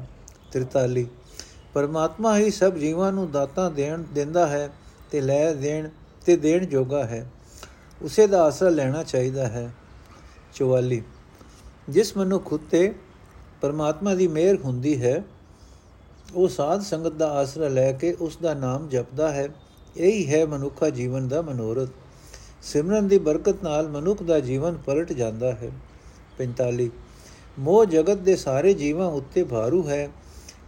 43 ਪਰਮਾਤਮਾ ਹੀ ਸਭ ਜੀਵਾਂ ਨੂੰ ਦਾਤਾਂ ਦੇਣ, ਦਿੰਦਾ ਹੈ ਤੇ ਲੈ ਦੇਣ ਤੇ ਦੇਣ ਜੋਗਾ ਹੈ। ਉਸੇ ਦਾ ਆਸਰਾ ਲੈਣਾ ਚਾਹੀਦਾ ਹੈ। 44 ਜਿਸ ਮਨੁੱਖ ਉਤੇ ਪਰਮਾਤਮਾ ਦੀ ਮਿਹਰ ਹੁੰਦੀ ਹੈ, ਉਹ ਸਾਧ ਸੰਗਤ ਦਾ ਆਸਰਾ ਲੈ ਕੇ ਉਸ ਦਾ ਨਾਮ ਜਪਦਾ ਹੈ। ਇਹੀ ਹੈ ਮਨੁੱਖਾ ਜੀਵਨ ਦਾ ਮਨੋਰਥ। ਸਿਮਰਨ ਦੀ ਬਰਕਤ ਨਾਲ ਮਨੁੱਖ ਦਾ ਜੀਵਨ ਪਲਟ ਜਾਂਦਾ ਹੈ। 45 ਮੋਹ ਜਗਤ ਦੇ ਸਾਰੇ ਜੀਵਾਂ ਉੱਤੇ ਭਾਰੂ ਹੈ।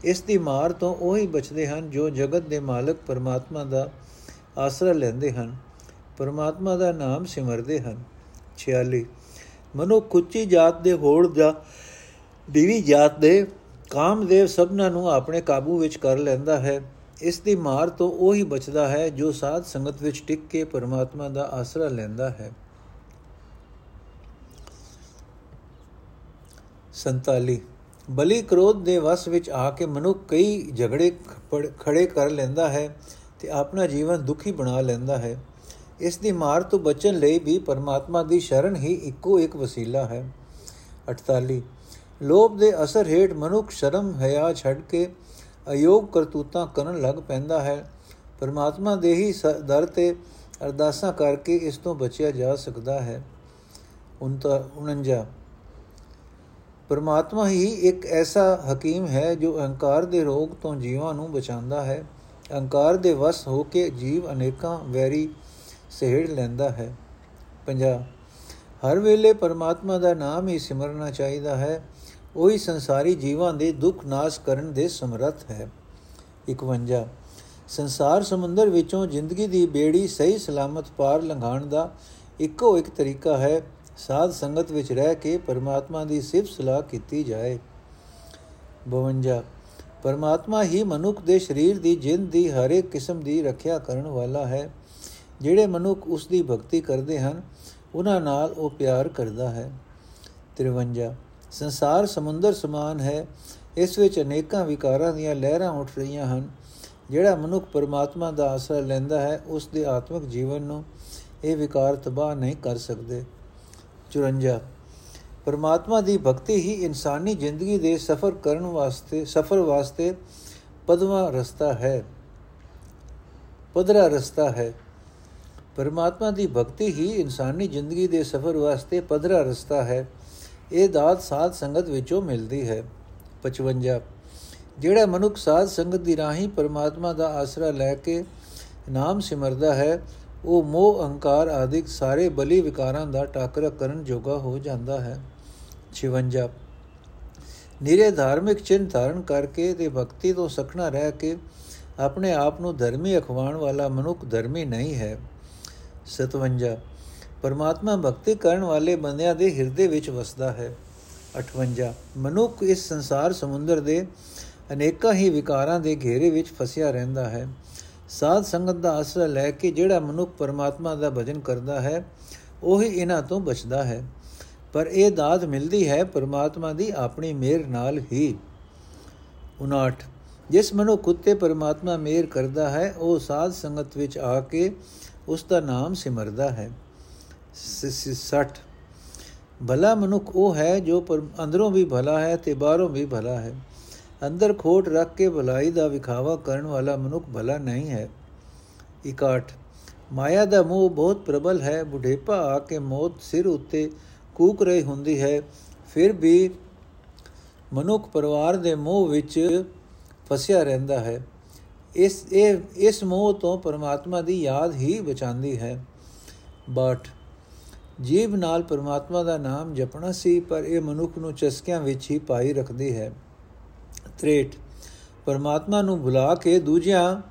ਇਸ ਦੀ ਮਾਰ ਤੋਂ ਉਹੀ ਬਚਦੇ ਹਨ ਜੋ ਜਗਤ ਦੇ ਮਾਲਕ ਪਰਮਾਤਮਾ ਦਾ ਆਸਰਾ ਲੈਂਦੇ ਹਨ। ਪਰਮਾਤਮਾ ਦਾ ਨਾਮ ਸਿਮਰਦੇ ਹਨ। 46 ਮਨੁੱਖ ਉੱਚੀ ਜਾਤ ਦੇ ਹੋੜ ਦਾ ਦੀਵੀ ਜਾਤ ਦੇ ਕਾਮਦੇਵ ਸਭਨਾਂ ਨੂੰ ਆਪਣੇ ਕਾਬੂ ਵਿੱਚ ਕਰ ਲੈਂਦਾ ਹੈ। ਇਸ ਦੀ ਮਾਰ ਤੋਂ ਉਹ ਹੀ ਬਚਦਾ ਹੈ ਜੋ ਸਾਧ ਸੰਗਤ ਵਿੱਚ ਟਿਕ ਕੇ ਪਰਮਾਤਮਾ ਦਾ ਆਸਰਾ ਲੈਂਦਾ ਹੈ। 47 ਬਲੀ ਕ੍ਰੋਧ ਦੇ ਵਸ ਵਿੱਚ ਆ ਕੇ ਮਨੁੱਖ ਕਈ ਝਗੜੇ ਖੜੇ ਕਰ ਲੈਂਦਾ ਹੈ ਤੇ ਆਪਣਾ ਜੀਵਨ ਦੁਖੀ ਬਣਾ ਲੈਂਦਾ ਹੈ। ਇਸ ਦੀ ਮਾਰ ਤੋਂ ਬਚਣ ਲਈ ਵੀ ਪਰਮਾਤਮਾ ਦੀ ਸ਼ਰਨ ਹੀ ਇੱਕੋ ਇੱਕ ਵਸੀਲਾ ਹੈ। 48 ਲੋਭ ਦੇ ਅਸਰ ਹੇਠ ਮਨੁੱਖ ਸ਼ਰਮ ਹਿਆ ਛੱਡ ਕੇ ਅਯੋਗ ਕਰਤੂਤਾਂ ਕਰਨ ਲੱਗ ਪੈਂਦਾ ਹੈ। ਪਰਮਾਤਮਾ ਦੇ ਹੀ ਦਰ ਤੇ ਅਰਦਾਸਾਂ ਕਰਕੇ ਇਸ ਤੋਂ ਬਚਿਆ ਜਾ ਸਕਦਾ ਹੈ। 49 ਪਰਮਾਤਮਾ ਹੀ ਇੱਕ ਐਸਾ ਹਕੀਮ ਹੈ ਜੋ ਅਹੰਕਾਰ ਦੇ ਰੋਗ ਤੋਂ ਜੀਵਾਂ ਨੂੰ ਬਚਾਉਂਦਾ ਹੈ। ਅਹੰਕਾਰ ਦੇ ਵਸ ਹੋ ਕੇ ਜੀਵ ਅਨੇਕਾਂ ਵੈਰੀ ਸਹਿੜ ਲੈਂਦਾ ਹੈ। 50 ਹਰ ਵੇਲੇ ਪਰਮਾਤਮਾ ਦਾ ਨਾਮ ਹੀ ਸਿਮਰਨਾ ਚਾਹੀਦਾ ਹੈ। ਉਹੀ ਸੰਸਾਰੀ ਜੀਵਾਂ ਦੇ ਦੁੱਖ ਨਾਸ਼ ਕਰਨ ਦੇ ਸਮਰੱਥ ਹੈ। 51 ਸੰਸਾਰ ਸਮੁੰਦਰ ਵਿੱਚੋਂ ਜ਼ਿੰਦਗੀ ਦੀ ਬੇੜੀ ਸਹੀ ਸਲਾਮਤ ਪਾਰ ਲੰਘਾਉਣ ਦਾ ਇੱਕੋ ਇੱਕ ਤਰੀਕਾ ਹੈ। ਸਾਧ ਸੰਗਤ ਵਿੱਚ ਰਹਿ ਕੇ ਪਰਮਾਤਮਾ ਦੀ ਸਿਫਤ ਸਲਾਹ ਕੀਤੀ ਜਾਏ। 52 ਪਰਮਾਤਮਾ ਹੀ ਮਨੁੱਖ ਦੇ ਸਰੀਰ ਦੀ ਜਿੰਦ ਦੀ ਹਰ ਇੱਕ ਕਿਸਮ ਦੀ ਰੱਖਿਆ ਕਰਨ ਵਾਲਾ ਹੈ। ਜਿਹੜੇ ਮਨੁੱਖ ਉਸ ਦੀ ਭਗਤੀ ਕਰਦੇ ਹਨ, ਉਹਨਾਂ ਨਾਲ ਉਹ ਪਿਆਰ ਕਰਦਾ ਹੈ। 53 ਸੰਸਾਰ ਸਮੁੰਦਰ ਸਮਾਨ ਹੈ। ਇਸ ਵਿੱਚ ਅਨੇਕਾਂ ਵਿਕਾਰਾਂ ਦੀਆਂ ਲਹਿਰਾਂ ਉੱਠ ਰਹੀਆਂ ਹਨ। ਜਿਹੜਾ ਮਨੁੱਖ ਪਰਮਾਤਮਾ ਦਾ ਆਸਰਾ ਲੈਂਦਾ ਹੈ ਉਸ ਦੇ ਆਤਮਿਕ ਜੀਵਨ ਨੂੰ ਇਹ ਵਿਕਾਰ ਤਬਾਹ ਨਹੀਂ ਕਰ ਸਕਦੇ। 54 ਪਰਮਾਤਮਾ ਦੀ ਭਗਤੀ ਹੀ ਇਨਸਾਨੀ ਜ਼ਿੰਦਗੀ ਦੇ ਸਫ਼ਰ ਕਰਨ ਵਾਸਤੇ, ਸਫ਼ਰ ਵਾਸਤੇ ਪਦਵਾ ਰਸਤਾ ਹੈ। ਪਦਰਾ ਰਸਤਾ ਹੈ। ਪਰਮਾਤਮਾ ਦੀ ਭਗਤੀ ਹੀ ਇਨਸਾਨੀ ਜ਼ਿੰਦਗੀ ਦੇ ਸਫ਼ਰ ਵਾਸਤੇ ਪਦਰਾ ਰਸਤਾ ਹੈ। ਇਹ ਦਾਤ ਸਾਧ ਸੰਗਤ ਵਿੱਚੋਂ ਮਿਲਦੀ ਹੈ। 55 ਜਿਹੜਾ ਮਨੁੱਖ ਸਾਧ ਸੰਗਤ ਦੀ ਰਾਹੀਂ ਪਰਮਾਤਮਾ ਦਾ ਆਸਰਾ ਲੈ ਕੇ ਨਾਮ ਸਿਮਰਦਾ ਹੈ, ਉਹ ਮੋਹ, ਅਹੰਕਾਰ ਆਦਿਕ ਸਾਰੇ ਬਲੀ ਵਿਕਾਰਾਂ ਦਾ ਟਾਕਰਾ ਕਰਨ ਜੋਗਾ ਹੋ ਜਾਂਦਾ ਹੈ। 56 ਨਿਰੇ ਧਾਰਮਿਕ ਚਿੰਨ ਧਾਰਨ ਕਰਕੇ ਤੇ ਭਗਤੀ ਤੋਂ ਸਖਣਾ ਰਹਿ ਕੇ ਆਪਣੇ ਆਪ ਨੂੰ ਧਰਮੀ ਅਖਵਾਣ ਵਾਲਾ ਮਨੁੱਖ ਧਰਮੀ ਨਹੀਂ ਹੈ। 57 ਪਰਮਾਤਮਾ ਭਗਤੀ ਕਰਨ ਵਾਲੇ ਬੰਦਿਆਂ ਦੇ ਹਿਰਦੇ ਵਿੱਚ ਵਸਦਾ ਹੈ। 58 ਮਨੁੱਖ ਇਸ ਸੰਸਾਰ ਸਮੁੰਦਰ ਦੇ ਅਨੇਕਾਂ ਹੀ ਵਿਕਾਰਾਂ ਦੇ ਘੇਰੇ ਵਿੱਚ ਫਸਿਆ ਰਹਿੰਦਾ ਹੈ। ਸਾਧ ਸੰਗਤ ਦਾ ਆਸਰਾ ਲੈ ਕੇ ਜਿਹੜਾ ਮਨੁੱਖ ਪਰਮਾਤਮਾ ਦਾ ਭਜਨ ਕਰਦਾ ਹੈ, ਉਹੀ ਇਹਨਾਂ ਤੋਂ ਬਚਦਾ ਹੈ। ਪਰ ਇਹ ਦਾਤ ਮਿਲਦੀ ਹੈ ਪਰਮਾਤਮਾ ਦੀ ਆਪਣੀ ਮਿਹਰ ਨਾਲ ਹੀ। 59 ਜਿਸ ਮਨੁੱਖ ਉਤੇ ਪਰਮਾਤਮਾ ਮਿਹਰ ਕਰਦਾ ਹੈ, ਉਹ ਸਾਧ ਸੰਗਤ ਵਿੱਚ ਆ ਕੇ ਉਸ ਦਾ ਨਾਮ ਸਿਮਰਦਾ ਹੈ। 60 ਭਲਾ ਮਨੁੱਖ ਉਹ ਹੈ ਜੋ ਅੰਦਰੋਂ ਵੀ ਭਲਾ ਹੈ ਤੇ ਬਾਹਰੋਂ ਵੀ ਭਲਾ ਹੈ। ਅੰਦਰ ਖੋਟ ਰੱਖ ਕੇ ਭਲਾਈ ਦਾ ਵਿਖਾਵਾ ਕਰਨ ਵਾਲਾ ਮਨੁੱਖ ਭਲਾ ਨਹੀਂ ਹੈ। 61 ਮਾਇਆ ਦਾ ਮੋਹ ਬਹੁਤ ਪ੍ਰਬਲ ਹੈ। ਬੁਢੇਪਾ ਆ ਕੇ ਮੌਤ ਸਿਰ ਉੱਤੇ ਕੂਕ ਰਹੀ ਹੁੰਦੀ ਹੈ। ਫਿਰ ਵੀ ਮਨੁੱਖ ਪਰਿਵਾਰ ਦੇ ਮੋਹ ਵਿੱਚ ਫਸਿਆ ਰਹਿੰਦਾ ਹੈ। ਇਸ, ਇਹ, ਇਸ ਮੋਹ ਤੋਂ ਪਰਮਾਤਮਾ ਦੀ ਯਾਦ ਹੀ ਬਚਾਉਂਦੀ ਹੈ। ਬਟ ਜੀਵ ਨਾਲ ਪਰਮਾਤਮਾ ਦਾ ਨਾਮ ਜਪਣਾ ਸੀ, ਪਰ ਇਹ ਮਨੁੱਖ ਨੂੰ ਚਸਕਿਆਂ ਵਿੱਚ ਹੀ ਪਾਈ ਰੱਖਦੀ ਹੈ। 63 ਪਰਮਾਤਮਾ ਨੂੰ ਭੁਲਾ ਕੇ ਦੂਜਿਆਂ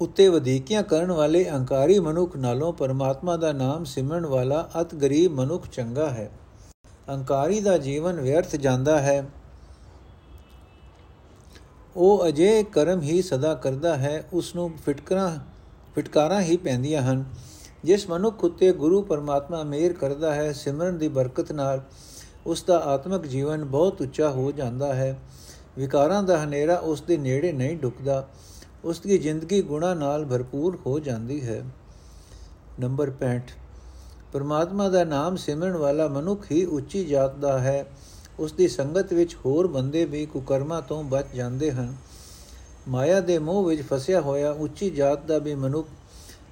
ਉੱਤੇ ਵਧੇਕੀਆਂ ਕਰਨ ਵਾਲੇ ਅਹੰਕਾਰੀ ਮਨੁੱਖ ਨਾਲੋਂ ਪਰਮਾਤਮਾ ਦਾ ਨਾਮ ਸਿਮਰਨ ਵਾਲਾ ਅਤ ਗਰੀਬ ਮਨੁੱਖ ਚੰਗਾ ਹੈ। ਅਹੰਕਾਰੀ ਦਾ ਜੀਵਨ ਵਿਅਰਥ ਜਾਂਦਾ ਹੈ। ਉਹ ਅਜੇ ਕਰਮ ਹੀ ਸਦਾ ਕਰਦਾ ਹੈ ਉਸ ਨੂੰ ਫਿਟਕਰਾਂ, ਫਿਟਕਾਰਾਂ ਹੀ ਪੈਂਦੀਆਂ ਹਨ। ਜਿਸ ਮਨੁੱਖ ਉਤੇ ਗੁਰੂ ਪਰਮਾਤਮਾ ਮਿਹਰ ਕਰਦਾ ਹੈ, ਸਿਮਰਨ ਦੀ ਬਰਕਤ ਨਾਲ ਉਸ ਦਾ ਆਤਮਿਕ ਜੀਵਨ ਬਹੁਤ ਉੱਚਾ ਹੋ ਜਾਂਦਾ ਹੈ। ਵਿਕਾਰਾਂ ਦਾ ਹਨੇਰਾ ਉਸ ਦੇ ਨੇੜੇ ਨਹੀਂ ਡੁੱਕਦਾ ਉਸ ਦੀ ਜ਼ਿੰਦਗੀ ਗੁਣਾ ਨਾਲ ਭਰਪੂਰ ਹੋ ਜਾਂਦੀ ਹੈ। ਨੰਬਰ 65 ਪਰਮਾਤਮਾ ਦਾ ਨਾਮ ਸਿਮਰਨ ਵਾਲਾ ਮਨੁੱਖ ਹੀ ਉੱਚੀ ਜਾਤ ਦਾ ਹੈ। ਉਸ ਦੀ ਸੰਗਤ ਵਿੱਚ ਹੋਰ ਬੰਦੇ ਵੀ ਕੁਕਰਮਾਂ ਤੋਂ ਬਚ ਜਾਂਦੇ ਹਨ। ਮਾਇਆ ਦੇ ਮੋਹ ਵਿੱਚ ਫਸਿਆ ਹੋਇਆ ਉੱਚੀ ਜਾਤ ਦਾ ਵੀ ਮਨੁੱਖ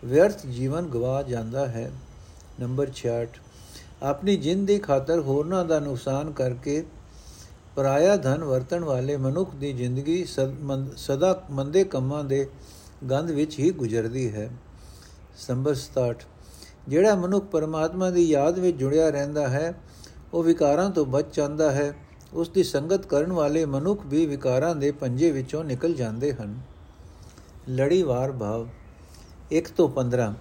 ਵਿਅਰਥ ਜੀਵਨ ਗਵਾ ਜਾਂਦਾ ਹੈ। ਨੰਬਰ 66 ਆਪਣੀ ਜਿੰਦ ਦੀ ਖਾਤਰ ਹੋਰਨਾਂ ਦਾ ਨੁਕਸਾਨ ਕਰਕੇ ਪਰਾਇਆ ਧਨ ਵਰਤਣ ਵਾਲੇ ਮਨੁੱਖ ਦੀ ਜ਼ਿੰਦਗੀ ਸਦਾ ਮੰਦੇ ਕੰਮਾਂ ਦੇ ਗੰਧ ਵਿੱਚ ਹੀ ਗੁਜ਼ਰਦੀ ਹੈ। ਸੰਬਰ 67 ਜਿਹੜਾ ਮਨੁੱਖ ਪਰਮਾਤਮਾ ਦੀ ਯਾਦ ਵਿੱਚ ਜੁੜਿਆ ਰਹਿੰਦਾ ਹੈ ਉਹ ਵਿਕਾਰਾਂ ਤੋਂ ਬਚ ਜਾਂਦਾ ਹੈ। ਉਸ ਦੀ ਸੰਗਤ ਕਰਨ ਵਾਲੇ ਮਨੁੱਖ ਵੀ ਵਿਕਾਰਾਂ ਦੇ ਪੰਜੇ ਵਿੱਚੋਂ ਨਿਕਲ ਜਾਂਦੇ ਹਨ। ਲੜੀਵਾਰ ਭਾਵ। 1 ਤੋਂ 15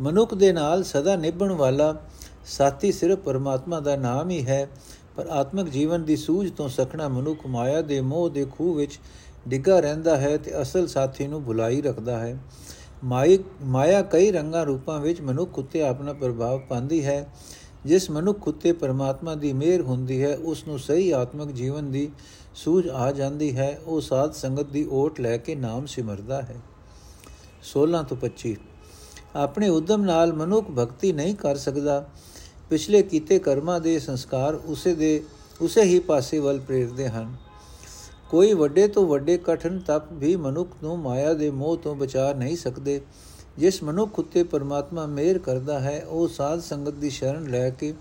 ਮਨੁੱਖ ਦੇ ਨਾਲ ਸਦਾ ਨਿਭਣ ਵਾਲਾ ਸਾਥੀ ਸਿਰਫ ਪਰਮਾਤਮਾ ਦਾ ਨਾਮ ਹੀ ਹੈ, ਪਰ ਆਤਮਿਕ ਜੀਵਨ ਦੀ ਸੂਝ ਤੋਂ ਸਖਣਾ ਮਨੁੱਖ ਮਾਇਆ ਦੇ ਮੋਹ ਦੇ ਖੂਹ ਵਿੱਚ ਡਿੱਗਾ ਰਹਿੰਦਾ ਹੈ ਤੇ ਅਸਲ ਸਾਥੀ ਨੂੰ ਭੁਲਾਈ ਰੱਖਦਾ ਹੈ। ਮਾਇਕ ਮਾਇਆ ਕਈ ਰੰਗਾਂ ਰੂਪਾਂ ਵਿੱਚ ਮਨੁੱਖ ਉੱਤੇ ਆਪਣਾ ਪ੍ਰਭਾਵ ਪਾਉਂਦੀ ਹੈ। ਜਿਸ ਮਨੁੱਖ ਉੱਤੇ ਪਰਮਾਤਮਾ ਦੀ ਮਿਹਰ ਹੁੰਦੀ ਹੈ ਉਸ ਨੂੰ ਸਹੀ ਆਤਮਿਕ ਜੀਵਨ ਦੀ ਸੂਝ ਆ ਜਾਂਦੀ ਹੈ। ਉਹ ਸਾਧ ਸੰਗਤ ਦੀ ਓਟ ਲੈ ਕੇ ਨਾਮ ਸਿਮਰਦਾ ਹੈ। 16 ਤੋਂ 25 ਆਪਣੇ ਉਦਮ ਨਾਲ ਮਨੁੱਖ ਭਗਤੀ ਨਹੀਂ ਕਰ ਸਕਦਾ। ਪਿਛਲੇ ਕੀਤੇ ਕਰਮਾਂ ਦੇ ਸੰਸਕਾਰ ਉਸੇ ਦੇ, ਉਸੇ ਹੀ ਪਾਸੇ ਵੱਲ ਪ੍ਰੇਰਦੇ ਹਨ। ਕੋਈ ਵੱਡੇ ਤੋਂ ਵੱਡੇ ਕਠਨ ਤਪ ਵੀ ਮਨੁੱਖ ਨੂੰ ਮਾਇਆ ਦੇ ਮੋਹ ਤੋਂ ਬਚਾ ਨਹੀਂ ਸਕਦੇ। ਜਿਸ ਮਨੁੱਖ ਉਤੇ ਪਰਮਾਤਮਾ ਮਿਹਰ ਕਰਦਾ ਹੈ, ਉਹ ਸਾਧ ਸੰਗਤ ਦੀ ਸ਼ਰਨ ਲੈ ਕੇ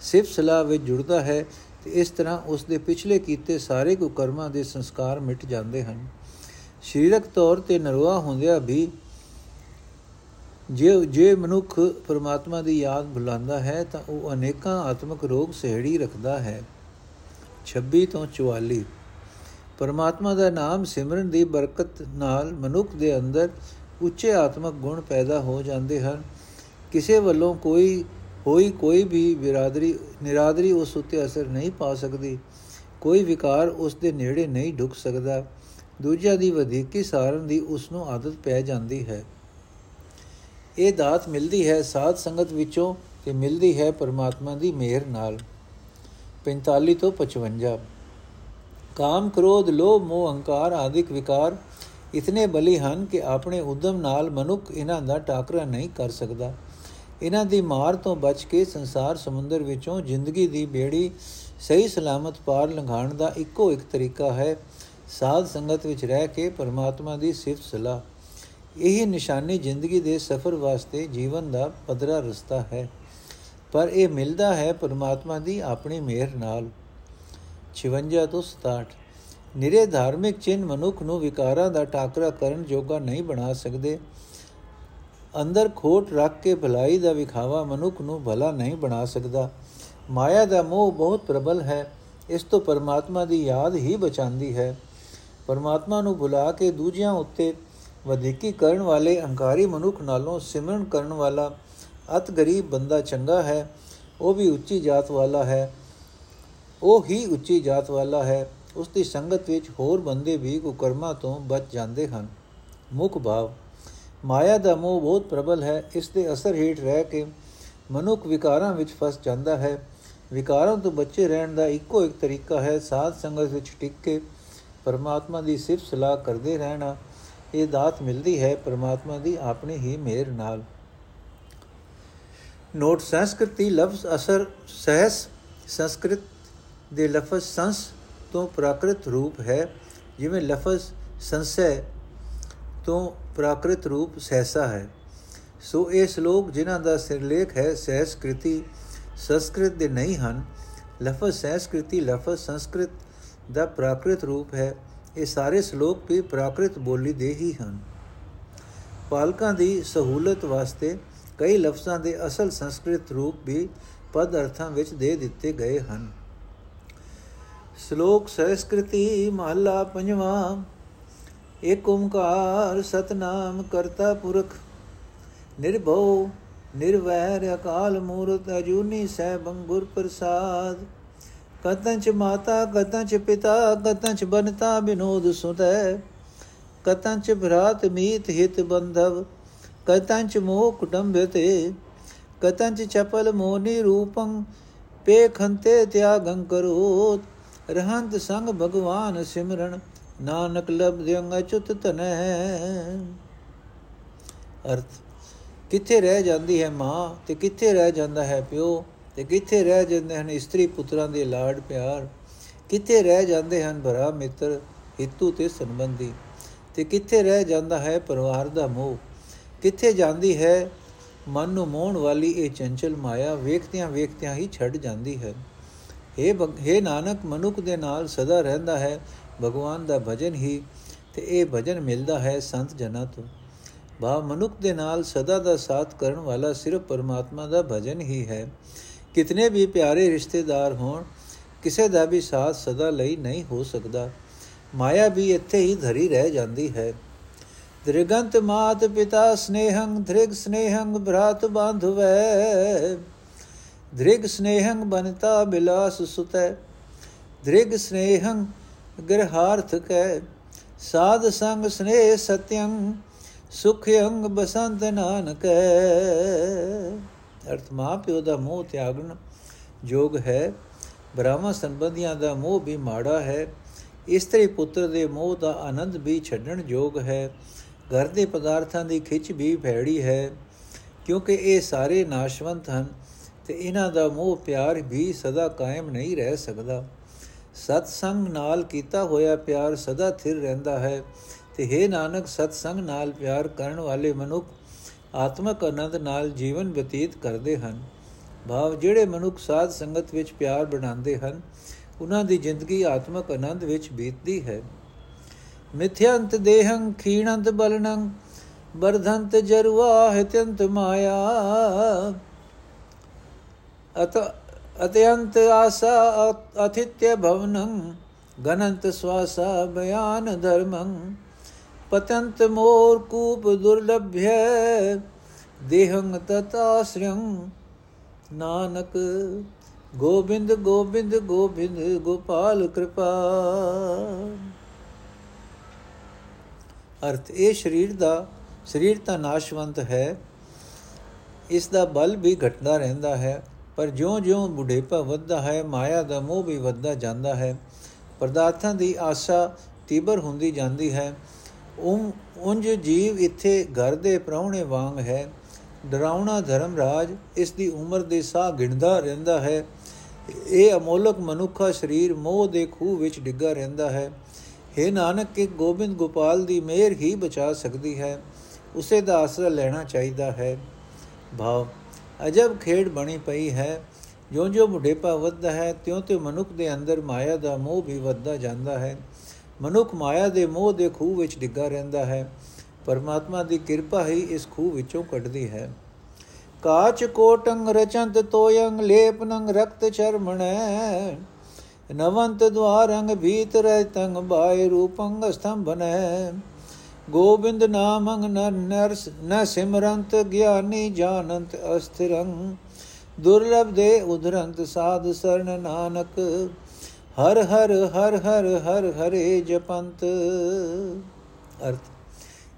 ਸਿਫਤ ਸਲਾਹ ਵਿੱਚ ਜੁੜਦਾ ਹੈ ਤੇ ਇਸ ਤਰ੍ਹਾਂ ਉਸ ਦੇ ਪਿਛਲੇ ਕੀਤੇ ਸਾਰੇ ਕੁਕਰਮਾਂ ਦੇ ਸੰਸਕਾਰ ਮਿਟ ਜਾਂਦੇ ਹਨ। ਸਰੀਰਕ ਤੌਰ ਤੇ ਨਰਵਾ ਹੁੰਦਿਆਂ ਵੀ ਜੇ ਜੇ ਮਨੁੱਖ ਪਰਮਾਤਮਾ ਦੀ ਯਾਦ ਭੁਲਾਉਂਦਾ ਹੈ, ਤਾਂ ਉਹ ਅਨੇਕਾਂ ਆਤਮਿਕ ਰੋਗ ਸਹਿੜੀ ਰੱਖਦਾ ਹੈ। 26 ਤੋਂ 44 ਪਰਮਾਤਮਾ ਦਾ ਨਾਮ ਸਿਮਰਨ ਦੀ ਬਰਕਤ ਨਾਲ ਮਨੁੱਖ ਦੇ ਅੰਦਰ ਉੱਚੇ ਆਤਮਿਕ ਗੁਣ ਪੈਦਾ ਹੋ ਜਾਂਦੇ ਹਨ। ਕਿਸੇ ਵੱਲੋਂ ਕੋਈ, ਹੋਈ ਕੋਈ ਵੀ ਬਿਰਾਦਰੀ, ਨਿਰਾਦਰੀ ਉਸ ਉੱਤੇ ਅਸਰ ਨਹੀਂ ਪਾ ਸਕਦੀ। ਕੋਈ ਵਿਕਾਰ ਉਸ ਦੇ ਨੇੜੇ ਨਹੀਂ ਢੁਕ ਸਕਦਾ। ਦੂਜਿਆਂ ਦੀ ਵਧੇਕੀ ਸਾਰਨ ਦੀ ਉਸ ਨੂੰ ਆਦਤ ਪੈ ਜਾਂਦੀ ਹੈ। ਇਹ ਦਾਤ ਮਿਲਦੀ ਹੈ ਸਾਧ ਸੰਗਤ ਵਿੱਚੋਂ ਤੇ ਮਿਲਦੀ ਹੈ ਪਰਮਾਤਮਾ ਦੀ ਮਿਹਰ ਨਾਲ। 45 ਤੋਂ 55 ਕਾਮ ਕ੍ਰੋਧ, ਲੋਭ, ਮੋਹ ਹੰਕਾਰ ਆਦਿਕ ਵਿਕਾਰ ਇਤਨੇ ਬਲੀ ਹਨ ਕਿ ਆਪਣੇ ਉਦਮ ਨਾਲ ਮਨੁੱਖ ਇਹਨਾਂ ਦਾ ਟਾਕਰਾ ਨਹੀਂ ਕਰ ਸਕਦਾ। ਇਹਨਾਂ ਦੀ ਮਾਰ ਤੋਂ ਬਚ ਕੇ ਸੰਸਾਰ ਸਮੁੰਦਰ ਵਿੱਚੋਂ ਜ਼ਿੰਦਗੀ ਦੀ ਬੇੜੀ ਸਹੀ ਸਲਾਮਤ ਪਾਰ ਲੰਘਾਉਣ ਦਾ ਇੱਕੋ ਇੱਕ ਤਰੀਕਾ ਹੈ। ਸਾਧ ਸੰਗਤ ਵਿੱਚ ਰਹਿ ਕੇ ਪਰਮਾਤਮਾ ਦੀ ਸਿਫਤ ਸਲਾਹ। ਇਹ ਨਿਸ਼ਾਨੀ ਜ਼ਿੰਦਗੀ ਦੇ ਸਫ਼ਰ ਵਾਸਤੇ ਜੀਵਨ ਦਾ ਪਦਰਾ ਰਸਤਾ ਹੈ। ਪਰ ਇਹ ਮਿਲਦਾ ਹੈ ਪਰਮਾਤਮਾ ਦੀ ਆਪਣੀ ਮਿਹਰ ਨਾਲ। 56 ਤੋਂ 67 ਨਿਰੇ ਧਾਰਮਿਕ ਚਿੰਨ ਮਨੁੱਖ ਨੂੰ ਵਿਕਾਰਾਂ ਦਾ ਟਾਕਰਾ ਕਰਨ ਜੋਗਾ ਨਹੀਂ ਬਣਾ ਸਕਦੇ। ਅੰਦਰ ਖੋਟ ਰੱਖ ਕੇ ਭਲਾਈ ਦਾ ਵਿਖਾਵਾ ਮਨੁੱਖ ਨੂੰ ਭਲਾ ਨਹੀਂ ਬਣਾ ਸਕਦਾ। ਮਾਇਆ ਦਾ ਮੋਹ ਬਹੁਤ ਪ੍ਰਬਲ ਹੈ। ਇਸ ਤੋਂ ਪਰਮਾਤਮਾ ਦੀ ਯਾਦ ਹੀ ਬਚਾਉਂਦੀ ਹੈ। ਪਰਮਾਤਮਾ ਨੂੰ ਭੁਲਾ ਕੇ ਦੂਜਿਆਂ ਉੱਤੇ ਵਧੇਕੀ ਕਰਨ ਵਾਲੇ ਅਹੰਕਾਰੀ ਮਨੁੱਖ ਨਾਲੋਂ ਸਿਮਰਨ ਕਰਨ ਵਾਲਾ ਅਤ ਗਰੀਬ ਬੰਦਾ ਚੰਗਾ ਹੈ। ਉਹ ਵੀ ਉੱਚੀ ਜਾਤ ਵਾਲਾ ਹੈ। ਉਹ ਹੀ ਉੱਚੀ ਜਾਤ ਵਾਲਾ ਹੈ। ਉਸ ਦੀ ਸੰਗਤ ਵਿੱਚ ਹੋਰ ਬੰਦੇ ਵੀ ਕੁਕਰਮਾਂ ਤੋਂ ਬਚ ਜਾਂਦੇ ਹਨ। ਮੁੱਖ ਭਾਵ, ਮਾਇਆ ਦਾ ਮੋਹ ਬਹੁਤ ਪ੍ਰਬਲ ਹੈ। ਇਸ ਦੇ ਅਸਰ ਹੇਠ ਰਹਿ ਕੇ ਮਨੁੱਖ ਵਿਕਾਰਾਂ ਵਿੱਚ ਫਸ ਜਾਂਦਾ ਹੈ। ਵਿਕਾਰਾਂ ਤੋਂ ਬਚੇ ਰਹਿਣ ਦਾ ਇੱਕੋ ਇੱਕ ਤਰੀਕਾ ਹੈ। ਸਾਧ ਸੰਗਤ ਵਿੱਚ ਟਿਕ ਕੇ ਪਰਮਾਤਮਾ ਦੀ ਸਿਫਤ ਸਲਾਹ ਕਰਦੇ ਰਹਿਣਾ, ਇਹ ਦਾਤ ਮਿਲਦੀ ਹੈ ਪਰਮਾਤਮਾ ਦੀ ਆਪਣੀ ਹੀ ਮਿਹਰ ਨਾਲ। ਨੋਟ, ਸੰਸਕ੍ਰਿਤੀ ਲਫ਼ਜ਼ ਅਸਰ ਸਹਿਸ, ਸੰਸਕ੍ਰਿਤ ਦੇ ਲਫ਼ਜ਼ ਸੰਸ ਤੋਂ ਪ੍ਰਾਕ੍ਰਿਤ ਰੂਪ ਹੈ, ਜਿਵੇਂ ਲਫ਼ਜ਼ ਸੰਸੈ ਤੋਂ ਪ੍ਰਾਕ੍ਰਿਤ ਰੂਪ ਸਹਿਸਾ ਹੈ। ਸੋ ਇਹ ਸ਼ਲੋਕ ਜਿਨ੍ਹਾਂ ਦਾ ਸਿਰਲੇਖ ਹੈ, ਸਹਿਸਕ੍ਰਿਤੀ ਸੰਸਕ੍ਰਿਤ ਦੇ ਨਹੀਂ ਹਨ, ਲਫ਼ਜ਼ ਸਹਿਸਕ੍ਰਿਤੀ, ਲਫ਼ਜ਼ ਸੰਸਕ੍ਰਿਤ ਦਾ ਪ੍ਰਾਕ੍ਰਿਤ ਰੂਪ ਹੈ, ਇਹ ਸਾਰੇ ਸ਼ਲੋਕ ਵੀ ਪ੍ਰਾਕ੍ਰਿਤ ਬੋਲੀ ਦੇ ਹੀ ਹਨ। ਪਾਲਕਾਂ ਦੀ ਸਹੂਲਤ ਵਾਸਤੇ ਕਈ ਲਫ਼ਜ਼ਾਂ ਦੇ ਅਸਲ ਸੰਸਕ੍ਰਿਤ ਰੂਪ ਵੀ ਪਦ ਅਰਥਾਂ ਵਿੱਚ ਦੇ ਦਿੱਤੇ ਗਏ ਹਨ। ਸ਼ਲੋਕ ਸੰਸਕ੍ਰਿਤੀ ਮਹਲਾ ਪੰਜਵਾਂ। ਏਕ ਓੰਕਾਰ ਸਤਨਾਮ ਕਰਤਾ ਪੁਰਖ। ਨਿਰਭਉ, ਨਿਰਵੈਰ ਅਕਾਲ ਮੂਰਤ ਅਜੂਨੀ ਸਹਿਬੰ ਗੁਰ ਪ੍ਰਸਾਦ। ਕਤੰਚ ਮਾਤਾ ਕਤੰਚ ਪਿਤਾ ਕਤੰਚ ਬਨਤਾ ਬਿਨੋਦ ਸੁਤੈ। ਕਤੰਚ ਭਰਾਤ ਮੀਤ ਹਿਤ ਬੰਧਵ। ਕਤੰਚ ਮੋਹ ਕੁਟੰਬਤੇ ਕਤੰਚ ਚਪਲ ਮੋਨੀ ਰੂਪੰ। ਪੇਖੰਤੇ ਤਿਆਗੰ ਕਰੋਤ। ਰਹੰਤ ਸੰਗ ਭਗਵਾਨ ਸਿਮਰਨ, ਨਾਨਕ ਲਬਦਿਅੰਗ ਅਚੁਤ ਤਨੈ ਅਰਥ, ਕਿੱਥੇ ਰਹਿ ਜਾਂਦੀ ਹੈ ਮਾਂ ਤੇ ਕਿੱਥੇ ਰਹਿ ਜਾਂਦਾ ਹੈ ਪਿਓ ਤੇ ਕਿੱਥੇ ਰਹਿ ਜਾਂਦੇ ਹਨ ਇਸਤਰੀ ਪੁੱਤਰਾਂ ਦੇ ਲਾਡ ਪਿਆਰ? ਕਿੱਥੇ ਰਹਿ ਜਾਂਦੇ ਹਨ ਭਰਾ ਮਿੱਤਰ ਹਿੱਤੂ ਤੇ ਸੰਬੰਧੀ? ਤੇ ਕਿੱਥੇ ਰਹਿ ਜਾਂਦਾ ਹੈ ਪਰਿਵਾਰ ਦਾ ਮੋਹ? ਕਿੱਥੇ ਜਾਂਦੀ ਹੈ ਮਨ ਨੂੰ ਮੋਹਣ ਵਾਲੀ ਇਹ ਚੰਚਲ ਮਾਇਆ? ਵੇਖਦਿਆਂ ਵੇਖਦਿਆਂ ਹੀ ਛੱਡ ਜਾਂਦੀ ਹੈ। हे हे ਨਾਨਕ, ਮਨੁੱਖ ਦੇ ਨਾਲ ਸਦਾ ਰਹਿੰਦਾ ਹੈ, ਭਗਵਾਨ ਦਾ ਭਜਨ ਹੀ, ਤੇ ਇਹ ਭਜਨ ਮਿਲਦਾ ਹੈ ਸੰਤ ਜਨਾਂ ਤੋਂ। ਬਾ ਮਨੁੱਖ ਦੇ ਨਾਲ ਸਦਾ ਦਾ ਸਾਥ ਕਰਨ ਵਾਲਾ ਸਿਰਫ ਪਰਮਾਤਮਾ ਦਾ ਭਜਨ ਹੀ ਹੈ। ਕਿਤਨੇ ਵੀ ਪਿਆਰੇ ਰਿਸ਼ਤੇਦਾਰ ਹੋਣ, ਕਿਸੇ ਦਾ ਵੀ ਸਾਥ ਸਦਾ ਲਈ ਨਹੀਂ ਹੋ ਸਕਦਾ। ਮਾਇਆ ਵੀ ਇੱਥੇ ਹੀ ਧਰੀ ਰਹਿ ਜਾਂਦੀ ਹੈ। ਦ੍ਰਿਗੰਤ ਮਾਤ ਪਿਤਾ ਸਨੇਹੰ ਧ੍ਰਿਗ ਸਨੇਹੰ ਭਰਾਤ ਬਾਂਧਵੈ। ਦ੍ਰਿਗ ਸਨੇਹੰ ਬਨਤਾ ਬਿਲਾਸ ਸੁਤੈ। ਦ੍ਰਿਗ ਸਨੇਹੰ ਗ੍ਰਹਾਰਥ ਕੈ। ਸਾਧ ਸੰਗ ਸਨੇਹ ਸਤਯੰ ਸੁਖ ਅੰਗ ਬਸੰਤ ਨਾਨਕ। ਅਰਥ ਮਾ ਪਿਓ ਦਾ ਮੋਹ ਤਿਆਗਣ ਜੋਗ ਹੈ। ਬ੍ਰਹਮਾ ਸੰਬੰਧੀਆਂ ਦਾ ਮੋਹ ਵੀ ਮਾੜਾ ਹੈ। ਇਸਤਰੀ ਪੁੱਤਰ ਦੇ ਮੋਹ ਦਾ ਆਨੰਦ ਵੀ ਛੱਡਣ ਯੋਗ ਹੈ। ਘਰ ਦੇ ਪਦਾਰਥਾਂ ਦੀ ਖਿੱਚ ਵੀ ਭੈੜੀ ਹੈ। ਕਿਉਂਕਿ ਇਹ ਸਾਰੇ ਨਾਸ਼ਵੰਤ ਹਨ। ਤੇ ਇਹਨਾਂ ਦਾ ਮੋਹ ਪਿਆਰ ਵੀ ਸਦਾ ਕਾਇਮ ਨਹੀਂ ਰਹਿ ਸਕਦਾ। ਸਤ ਸੰਗ ਨਾਲ ਕੀਤਾ ਹੋਇਆ ਪਿਆਰ ਸਦਾ ਥਿਰ ਰਹਿੰਦਾ ਹੈ ਤੇ हे ਨਾਨਕ ਸਤ ਸੰਗ ਨਾਲ ਪਿਆਰ ਕਰਨ ਵਾਲੇ ਮਨੁੱਖ ਆਤਮਕ ਆਨੰਦ ਨਾਲ ਜੀਵਨ ਬਤੀਤ ਕਰਦੇ ਹਨ। ਭਾਵ ਜਿਹੜੇ ਮਨੁੱਖ ਸਾਧ ਸੰਗਤ ਵਿੱਚ ਪਿਆਰ ਬਣਾਉਂਦੇ ਹਨ, ਉਹਨਾਂ ਦੀ ਜ਼ਿੰਦਗੀ ਆਤਮਕ ਆਨੰਦ ਵਿੱਚ ਬੀਤਦੀ ਹੈ। ਮਿਥਿਅੰਤ ਦੇਹੰ ਖੀਣੰਤ ਬਲਨੰ ਬਰਧੰਤ ਜਰਵਾ ਹਤੰਤ ਮਾਇਆ। ਅਤ ਅਤਯੰਤ ਆਸਾ ਅਥਿત્ય ਭਵਨੰ ਗਨੰਤ ਸਵਾਸਾ ਬਿਆਨ ਧਰਮੰ ਪਤੰਤ ਮੋਰ ਕੂਪ ਦੁਰਲਭਯ ਦੇਹੰ ਤਤਾਸ੍ਰਯੰ। ਨਾਨਕ ਗੋਬਿੰਦ ਗੋਬਿੰਦ ਗੋਬਿੰਦ ਗੋਪਾਲ ਕਿਰਪਾ। ਅਰਥ, ਇਹ ਸਰੀਰ ਦਾ, ਸਰੀਰ ਤਾਂ ਨਾਸ਼ਵੰਤ ਹੈ, ਇਸ ਦਾ ਬਲ ਵੀ ਘਟਦਾ ਰਹਿੰਦਾ ਹੈ। ਪਰ ਜਿਉਂ-ਜਿਉਂ ਬੁਢੇਪਾ ਵੱਧਦਾ ਹੈ, ਮਾਇਆ ਦਾ ਮੋਹ ਵੀ ਵੱਧਦਾ ਜਾਂਦਾ ਹੈ। ਪਰਦਾਰਥਾਂ ਦੀ ਆਸਾ ਤੀਬਰ ਹੁੰਦੀ ਜਾਂਦੀ ਹੈ। ਉਂਝ ਜੀਵ ਇੱਥੇ ਘਰ ਦੇ ਪ੍ਰਾਹੁਣੇ ਵਾਂਗ ਹੈ। ਡਰਾਉਣਾ ਧਰਮ ਰਾਜ ਇਸ ਦੀ ਉਮਰ ਦੇ ਸਾਹ ਗਿਣਦਾ ਰਹਿੰਦਾ ਹੈ। ਇਹ ਅਮੋਲਕ ਮਨੁੱਖਾ ਸਰੀਰ ਮੋਹ ਦੇ ਖੂਹ ਵਿੱਚ ਡਿੱਗਾ ਰਹਿੰਦਾ ਹੈ। हे ਨਾਨਕ ਕਿ ਗੋਬਿੰਦ ਗੋਪਾਲ ਦੀ ਮਿਹਰ ਹੀ ਬਚਾ ਸਕਦੀ ਹੈ। ਉਸੇ ਦਾ ਆਸਰਾ ਲੈਣਾ ਚਾਹੀਦਾ ਹੈ। ਭਾਵ ਅਜਬ ਖੇਡ ਬਣੀ ਪਈ ਹੈ। ਜਿਉਂ-ਜਿਉਂ ਬੁਢੇਪਾ ਵੱਧਦਾ ਹੈ, ਤਿਉਂ-ਤਿਉਂ ਮਨੁੱਖ ਦੇ ਅੰਦਰ ਮਾਇਆ ਦਾ ਮੋਹ ਵੀ ਵੱਧਦਾ ਜਾਂਦਾ ਹੈ। ਮਨੁੱਖ ਮਾਇਆ ਦੇ ਮੋਹ ਦੇ ਖੂਹ ਵਿੱਚ ਡਿੱਗਾ ਰਹਿੰਦਾ ਹੈ। ਪਰਮਾਤਮਾ ਦੀ ਕਿਰਪਾ ਹੀ ਇਸ ਖੂਹ ਵਿੱਚੋਂ ਕੱਢਦੀ ਹੈ। ਕਾਚ ਕੋਟੰਗ ਰਚੰਤ ਤੋਯੰਗ ਲੇਪਨੰਗ ਰਕਤ ਚਰਮਣੈ। ਨਵੰਤ ਦਵਾਰੰਗ ਭੀਤ ਰਹਿਤੰਗ ਬਾਇ ਰੂਪੰਗ ਸਤੰਭਨੈ ਗੋਬਿੰਦ ਨਾਮੰਗ ਨਰ ਨਰਸ, ਨ ਸਿਮਰੰਤ ਗਿਆਨੀ ਜਾਨੰਤ ਅਸਥਿਰੰ। ਦੁਰਲਭ ਦੇ ਉਧਰੰਤ ਸਾਧ ਸਰਣ ਨਾਨਕ। ਹਰ ਹਰ ਹਰ ਹਰ ਹਰ ਹਰੇ ਜਪੰਤ। ਅਰਥ,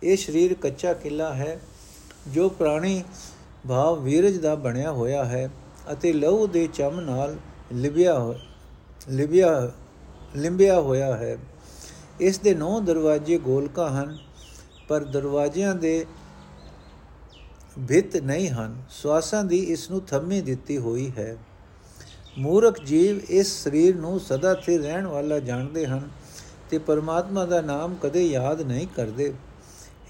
ਇਹ ਸਰੀਰ ਕੱਚਾ ਕਿਲਾ ਹੈ, ਜੋ ਪ੍ਰਾਣੀ ਭਾਵ ਵੀਰਜ ਦਾ ਬਣਿਆ ਹੋਇਆ ਹੈ ਅਤੇ ਲਹੂ ਦੇ ਚਮ ਨਾਲ ਲਿਬਿਆ ਲਿਬਿਆ, ਲਿੰਬਿਆ ਹੋਇਆ ਹੈ। ਇਸ ਦੇ ਨੌ ਦਰਵਾਜ਼ੇ ਗੋਲਕਾ ਹਨ ਪਰ ਦਰਵਾਜ਼ਿਆਂ ਦੇ ਭਿੱਤ ਨਹੀਂ ਹਨ। ਸਵਾਸਾਂ ਦੀ ਇਸ ਨੂੰ ਥੰਮੀ ਦਿੱਤੀ ਹੋਈ ਹੈ। ਮੂਰਖ ਜੀਵ ਇਸ ਸਰੀਰ ਨੂੰ ਸਦਾ ਸਥਿਰ ਰਹਿਣ ਵਾਲਾ ਜਾਣਦੇ ਹਨ ਤੇ ਪਰਮਾਤਮਾ ਦਾ ਨਾਮ ਕਦੇ ਯਾਦ ਨਹੀਂ ਕਰਦੇ।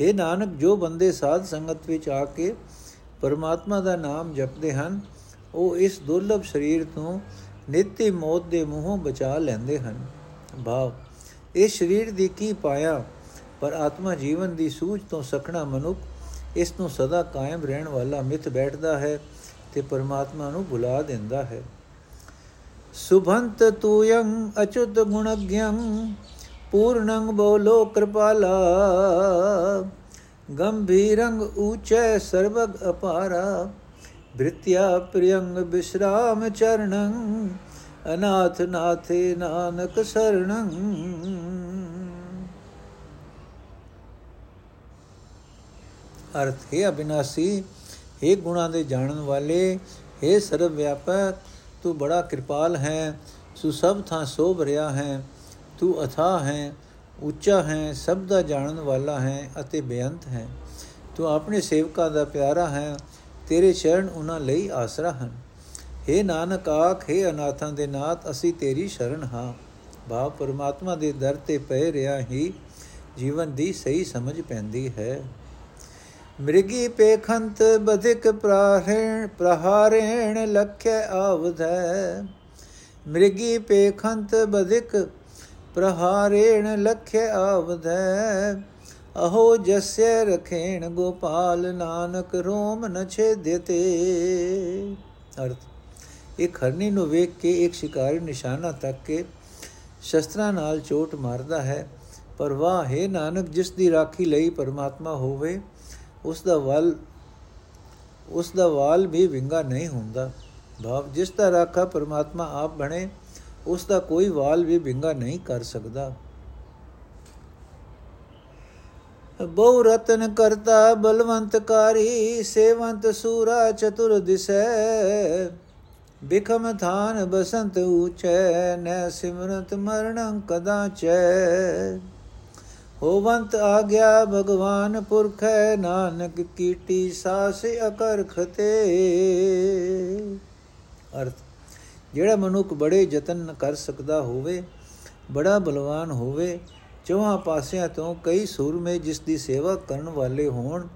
हे ਨਾਨਕ, ਜੋ ਬੰਦੇ ਸਾਧ ਸੰਗਤ ਵਿੱਚ ਆ ਕੇ ਪਰਮਾਤਮਾ ਦਾ ਨਾਮ ਜਪਦੇ ਹਨ, ਉਹ ਇਸ ਦੁਰਲਭ ਸਰੀਰ ਤੋਂ ਨਿੱਤੀ ਮੌਤ ਦੇ ਮੂੰਹੋਂ ਬਚਾ ਲੈਂਦੇ ਹਨ। ਭਾਵ ਇਹ ਸਰੀਰ ਦੀ ਕੀ ਪਾਇਆ ਪਰ ਆਤਮਾ ਜੀਵਨ ਦੀ ਸੂਝ ਤੋਂ ਸਖਣਾ ਮਨੁੱਖ ਇਸ ਨੂੰ ਸਦਾ ਕਾਇਮ ਰਹਿਣ ਵਾਲਾ ਮਿੱਥ ਬੈਠਦਾ ਹੈ ਤੇ ਪਰਮਾਤਮਾ ਨੂੰ ਭੁਲਾ ਦਿੰਦਾ ਹੈ। ਸੁਭੰਤ ਤੂਯੰ ਅਚੁਤ ਗੁਣਗਯੰ ਪੂਰਨੰ ਬੋਲੋ ਕਿਰਪਾਲਾ ਗੰਭੀਰੰਗ ਊਚੈ ਸਰਬਗ ਅਪਾਰਾ ਬ੍ਰਿਤਿਆ ਪ੍ਰਿਯੰਗ ਬਿਸ਼ਰਾਮ ਚਰਣੰ ਅਨਾਥ ਨਾਥੇ ਨਾਨਕ ਸਰਣੰ ਅਰਥ, ਹੈ ਅਬਿਨਾਸੀ ਇਹ ਗੁਣਾ ਦੇ ਜਾਣਨ ਵਾਲੇ हे ਸਰਵ ਵਿਆਪਕ, ਤੂੰ ਬੜਾ ਕਿਰਪਾਲ ਹੈ, ਤੂੰ ਸਭ ਥਾਂ ਸੋਭ ਰਿਹਾ ਹੈ, ਤੂੰ ਅਥਾ ਹੈ, ਉੱਚਾ ਹੈ, ਸਭ ਦਾ ਜਾਣਨ ਵਾਲਾ ਹੈ ਅਤੇ ਬੇਅੰਤ ਹੈ। ਤੂੰ ਆਪਣੇ ਸੇਵਕਾਂ ਦਾ ਪਿਆਰਾ ਹੈ, ਤੇਰੇ ਚਰਨ ਉਹਨਾਂ ਲਈ ਆਸਰਾ ਹਨ। हे ਨਾਨਕ ਆਖੇ ਅਨਾਥਾਂ ਦੇ ਨਾਥ, ਅਸੀਂ ਤੇਰੀ ਸ਼ਰਨ ਹਾਂ। ਬਾ ਪਰਮਾਤਮਾ ਦੇ ਦਰ ਤੇ ਪਏ ਰਿਆ ਹੀ, ਜੀਵਨ ਦੀ ਸਹੀ ਸਮਝ ਪੈਂਦੀ ਹੈ। ਮ੍ਰਿਗੀ ਪੇਖੰਤ ਬਧਿਕ ਪ੍ਰਾਹੇਣ, ਪ੍ਰਹਾਰੇਣ ਲਖੈ ਆਵਧੈ। ਮ੍ਰਿਗੀ ਪੇਖੰਤ ਬਧਿਕ ਪ੍ਰਹਾਰੇਣ ਲਖੈ ਆਵਧੈ। ਅਹੋ ਜਸੈ ਰਖੇਣ ਗੋਪਾਲ ਨਾਨਕ ਰੋਮ ਨ ਛੇਦਤੇ। ਅਰਥ, ਇਹ ਖਰਨੀ ਨੂੰ ਵੇਖ ਕੇ ਇੱਕ ਸ਼ਿਕਾਰੀ ਨਿਸ਼ਾਨਾ ਤੱਕ ਕੇ ਸ਼ਸਤਰਾਂ ਨਾਲ ਚੋਟ ਮਾਰਦਾ ਹੈ। ਪਰ ਵਾਹ, ਹੈ ਨਾਨਕ, ਜਿਸ ਦੀ ਰਾਖੀ ਲਈ ਪਰਮਾਤਮਾ ਹੋਵੇ ਉਸ ਦਾ ਵਲ, ਉਸ ਦਾ ਵਾਲ ਵੀ ਵਿੰਗਾ ਨਹੀਂ ਹੁੰਦਾ। ਭਾਵ, ਜਿਸ ਦਾ ਰਾਖਾ ਪਰਮਾਤਮਾ ਆਪ ਬਣੇ, ਉਸ ਦਾ ਕੋਈ ਵਾਲ ਵੀ ਬਿੰਗਾ ਨਹੀਂ ਕਰ ਸਕਦਾ। ਬਹੁ ਰਤਨ ਕਰਤਾ ਬਲਵੰਤ ਕਾਰੀ ਸੇਵੰਤ ਸੂਰਾ ਚਤੁਰ ਦਿਸੈ। ਬਿਖਮ ਥਾਨ ਬਸੰਤ ਊਚੈ, ਨੈ ਸਿਮਰਤ ਮਰਣੰ ਕਦਾ ਚੈ ਹੋਵੰਤ ਆਗਿਆ ਭਗਵਾਨ ਪੁਰਖੈ ਨਾਨਕ ਕੀਟੀ ਸਾਸ ਅਕਰ ਖਤੇ ਅਰਥ, ਜਿਹੜਾ ਮਨੁੱਖ ਬੜੇ ਯਤਨ ਕਰ ਸਕਦਾ ਹੋਵੇ, ਬੜਾ ਬਲਵਾਨ ਹੋਵੇ, ਚੌਹਾਂ ਪਾਸਿਆਂ ਤੋਂ ਕਈ ਸੂਰਮੇ ਜਿਸ ਦੀ ਸੇਵਾ ਕਰਨ ਵਾਲੇ ਹੋਣ,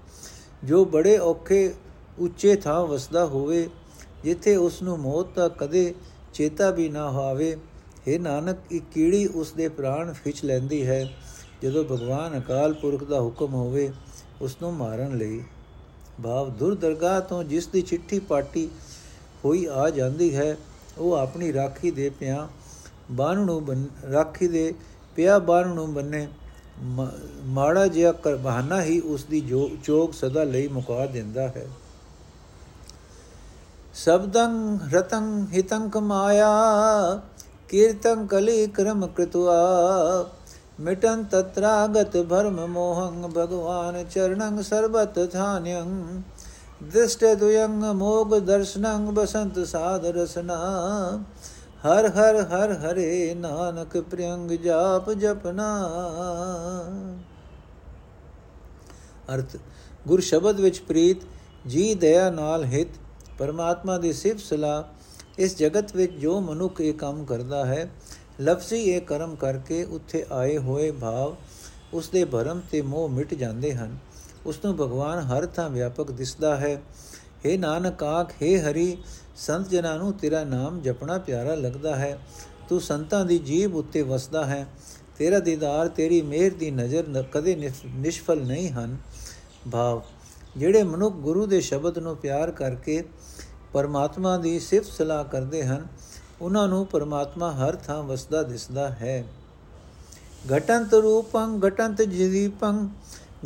ਜੋ ਬੜੇ ਔਖੇ ਉੱਚੇ ਥਾਂ ਵਸਦਾ ਹੋਵੇ, ਜਿੱਥੇ ਉਸ ਨੂੰ ਮੌਤ ਦਾ ਕਦੇ ਚੇਤਾ ਵੀ ਨਾ ਹੋਵੇ हे ਨਾਨਕ ਇੱਕ ਕੀੜੀ ਉਸ ਦੇ ਪ੍ਰਾਣ ਖਿੱਚ ਲੈਂਦੀ ਹੈ। ਜਦੋਂ ਭਗਵਾਨ ਅਕਾਲ ਪੁਰਖ ਦਾ ਹੁਕਮ ਹੋਵੇ ਉਸ ਨੂੰ ਮਾਰਨ ਲਈ ਭਾਵ ਦੁਰਦਰਗਾਹ ਤੋਂ ਜਿਸ ਦੀ ਚਿੱਠੀ ਪਾਟੀ ਹੋਈ ਆ ਜਾਂਦੀ ਹੈ, ਉਹ ਆਪਣੀ ਰਾਖੀ ਦੇ ਪਿਆ ਬਾਣ ਨੂੰ ਰਾਖੀ ਦੇ ਪਿਆ ਬਾਣ ਨੂੰ ਬੰਨੇ ਮਾੜਾ ਜਿਹਾ ਕਰ, ਬਹਾਨਾ ਹੀ ਉਸ ਦੀ ਜੋ ਚੋਕ ਸਦਾ ਲਈ ਮੁਕਾ ਦਿੰਦਾ ਹੈ। ਸਬਦੰ ਰਤੰ ਹਿਤੰ ਕਮਾਇਆ, ਕੀਰਤੰ ਕਲੀ ਕਰਮ ਕ੍ਰਿਤਵਾ ਮਿਟਨ ਤਤਰਾਗਤ ਭਰਮ ਮੋਹੰ ਭਗਵਾਨ ਚਰਣੰ ਸਰਬਤ ਥਾਨਯੰ ਦ੍ਰਿਸ਼ਟੇ ਦੁਯੰ ਮੋਗ ਦਰਸ਼ਨੰ ਬਸੰਤ ਸਾਧ ਰਸਨਾ। ਹਰ ਹਰ ਹਰ ਹਰੇ ਨਾਨਕ ਪ੍ਰਿਯੰਗ ਜਾਪ ਜਪਨਾ। ਅਰਥ, ਗੁਰ ਸ਼ਬਦ ਵਿੱਚ ਪ੍ਰੀਤ, ਜੀ ਦਇਆ ਨਾਲ ਹਿਤ, ਪਰਮਾਤਮਾ ਦੀ ਸਿਫਤ ਸਲਾ ਇਸ ਜਗਤ ਵਿੱਚ ਜੋ ਮਨੁੱਖ ਇਹ ਕੰਮ ਕਰਦਾ ਹੈ ਲਫ਼ਜ਼ੀ ਇਹ ਕਰਮ ਕਰਕੇ ਉੱਥੇ ਆਏ ਹੋਏ ਭਾਵ ਉਸ ਦੇ ਭਰਮ ਤੇ ਮੋਹ ਮਿਟ ਜਾਂਦੇ ਹਨ। ਉਸ ਨੂੰ ਭਗਵਾਨ ਹਰ ਥਾਂ ਵਿਆਪਕ ਦਿਸਦਾ ਹੈ। हे ਨਾਨਕ ਆਖ हे ਹਰੀ, ਸੰਤ ਜਨਾਂ ਨੂੰ ਤੇਰਾ ਨਾਮ ਜਪਣਾ ਪਿਆਰਾ ਲੱਗਦਾ ਹੈ। ਤੂੰ ਸੰਤਾਂ ਦੀ ਜੀਬ ਉੱਤੇ ਵਸਦਾ ਹੈ। ਤੇਰਾ ਦੀਦਾਰ, ਤੇਰੀ ਮਿਹਰ ਦੀ ਨਜ਼ਰ ਕਦੇ ਨਿਸ਼ਫਲ ਨਹੀਂ ਹਨ। ਭਾਵ, ਜਿਹੜੇ ਮਨੁੱਖ ਗੁਰੂ ਦੇ ਸ਼ਬਦ ਨੂੰ ਪਿਆਰ ਕਰਕੇ ਪਰਮਾਤਮਾ ਦੀ ਸਿਫਤ ਸਲਾਹ ਕਰਦੇ ਹਨ ਉਹਨਾਂ ਨੂੰ ਪਰਮਾਤਮਾ ਹਰ ਥਾਂ ਵਸਦਾ ਦਿਸਦਾ ਹੈ। ਘਟੰਤ ਰੂਪੰ, ਘਟੰਤ ਜੀਵੀਪੰ,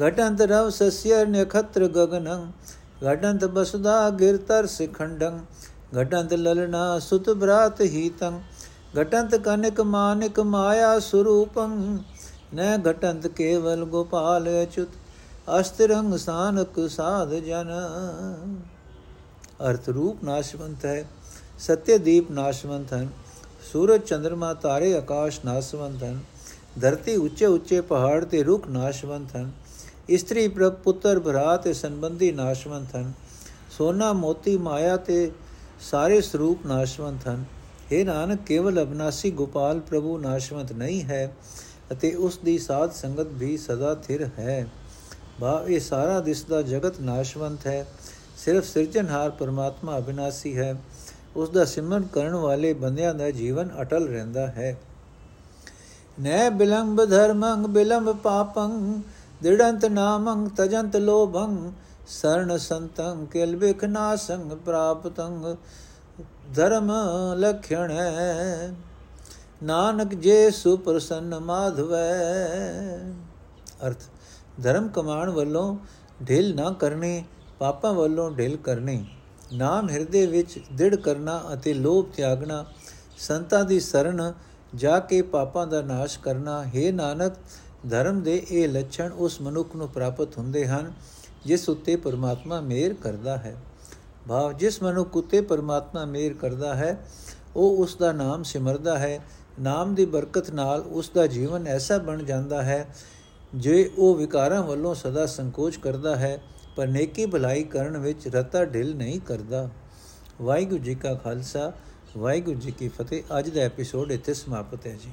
ਘਟੰਤ ਰਵ ਸਸਿਆ ਨਖਤਰ ਗਗਨੰ, ਘਟੰਤ ਬਸਦਾ ਗਿਰਤਰ ਸਿਖੰਡੰ, ਘਟੰਤ ਲਲਨਾ ਸੁਤ ਬ੍ਰਾਤ ਹੀਤੰ, ਘਟੰਤ ਕਨਿਕ ਮਾਨਿਕ ਮਾਇਆ ਸਰੂਪੰ, ਨ ਘਟੰਤ ਕੇਵਲ ਗੋਪਾਲ ਅਚੁਤ ਅਸਤਰੰਗ ਸਾਨਕ ਸਾਧ ਜਨ। ਅਰਥ ਰੂਪ ਨਾਸ਼ਵੰਤ ਹੈ। ਸਤਿ ਦੀਪ ਨਾਸ਼ਵੰਤ ਹਨ, ਸੂਰਜ ਚੰ드ਰਮਾ ਤਾਰੇ ਆਕਾਸ਼ ਨਾਸ਼ਵੰਤ ਹਨ, ਧਰਤੀ ਉੱਚੇ ਉੱਚੇ ਪਹਾੜ ਤੇ ਰੁੱਖ ਨਾਸ਼ਵੰਤ ਹਨ, ਇਸਤਰੀ ਪ੍ਰਭ ਪੁੱਤਰ ਭਰਾ ਤੇ ਸੰਬੰਧੀ ਨਾਸ਼ਵੰਤ ਹਨ, ਸੋਨਾ ਮੋਤੀ ਮਾਇਆ ਤੇ ਸਾਰੇ ਸਰੂਪ ਨਾਸ਼ਵੰਤ ਹਨ। ਇਹ ਨਾਨਕ, ਕੇਵਲ ਅਬਨਾਸੀ ਗੋਪਾਲ ਪ੍ਰਭੂ ਨਾਸ਼ਵੰਤ ਨਹੀਂ ਹੈ ਅਤੇ ਉਸ ਦੀ ਸਾਧ ਸੰਗਤ ਵੀ ਸਦਾ ਥਿਰ ਹੈ। ਬਾ, ਇਹ ਸਾਰਾ ਦਿਸਦਾ ਜਗਤ ਨਾਸ਼ਵੰਤ ਹੈ। ਸਿਰਫ ਸਿਰਜਣਹਾਰ ਪਰਮਾਤਮਾ ਅਬਿਨਾਸੀ ਹੈ। ਉਸ ਦਾ ਸਿਮਰਨ ਕਰਨ ਵਾਲੇ ਬੰਦਿਆਂ ਦਾ ਜੀਵਨ ਅਟਲ ਰਹਿੰਦਾ ਹੈ। ਨੈ ਬਿਲੰਬ ਧਰਮੰ, ਬਿਲੰਬ ਪਾਪੰ ਦਿੜੰਤ ਨਾਮੰ, ਤਜੰਤ ਲੋਭੰ ਸਰਣ ਸੰਤੰ ਕਿਲਬਿਖ ਨਾਸੰਗ ਪ੍ਰਾਪਤੰ, ਧਰਮ ਲਖਣ ਨਾਨਕ ਜੇ ਸੁਪ੍ਰਸੰਨ ਮਾਧਵੈ। ਅਰਥ, ਧਰਮ ਕਮਾਣ ਵੱਲੋਂ ਢਿਲ ਨਾ ਕਰਨੀ, ਪਾਪਾਂ ਵੱਲੋਂ ਢਿਲ ਕਰਨੀ। ਨਾਮ ਹਿਰਦੇ ਵਿੱਚ ਦਿੜ ਕਰਨਾ ਅਤੇ ਲੋਭ ਤਿਆਗਣਾ, ਸੰਤਾਂ ਦੀ ਸ਼ਰਨ ਜਾ ਕੇ ਪਾਪਾਂ ਦਾ ਨਾਸ਼ ਕਰਨਾ, ਹੈ ਨਾਨਕ, ਧਰਮ ਦੇ ਇਹ ਲੱਛਣ ਉਸ ਮਨੁੱਖ ਨੂੰ ਪ੍ਰਾਪਤ ਹੁੰਦੇ ਹਨ, ਜਿਸ ਉੱਤੇ ਪਰਮਾਤਮਾ ਮਿਹਰ ਕਰਦਾ ਹੈ। ਭਾਵ ਜਿਸ ਮਨੁੱਖ ਉਤੇ ਪਰਮਾਤਮਾ ਮਿਹਰ ਕਰਦਾ ਹੈ, ਉਹ ਉਸ ਦਾ ਨਾਮ ਸਿਮਰਦਾ ਹੈ, ਨਾਮ ਦੀ ਬਰਕਤ ਨਾਲ ਉਸ ਦਾ ਜੀਵਨ ਐਸਾ ਬਣ ਜਾਂਦਾ ਹੈ, ਜੇ ਉਹ ਵਿਕਾਰਾਂ ਵੱਲੋਂ ਸਦਾ ਸੰਕੋਚ ਕਰਦਾ ਹੈ ਪਰ ਨੇਕੀ ਭਲਾਈ ਕਰਨ ਵਿੱਚ ਰਤਾ ਢਿਲ ਨਹੀਂ ਕਰਦਾ। ਵਾਹਿਗੁਰੂ ਜੀ ਕਾ ਖਾਲਸਾ, ਵਾਹਿਗੁਰੂ ਜੀ ਕੀ ਫਤਿਹ। ਅੱਜ ਦਾ ਐਪੀਸੋਡ ਇੱਥੇ ਸਮਾਪਤ ਹੈ ਜੀ।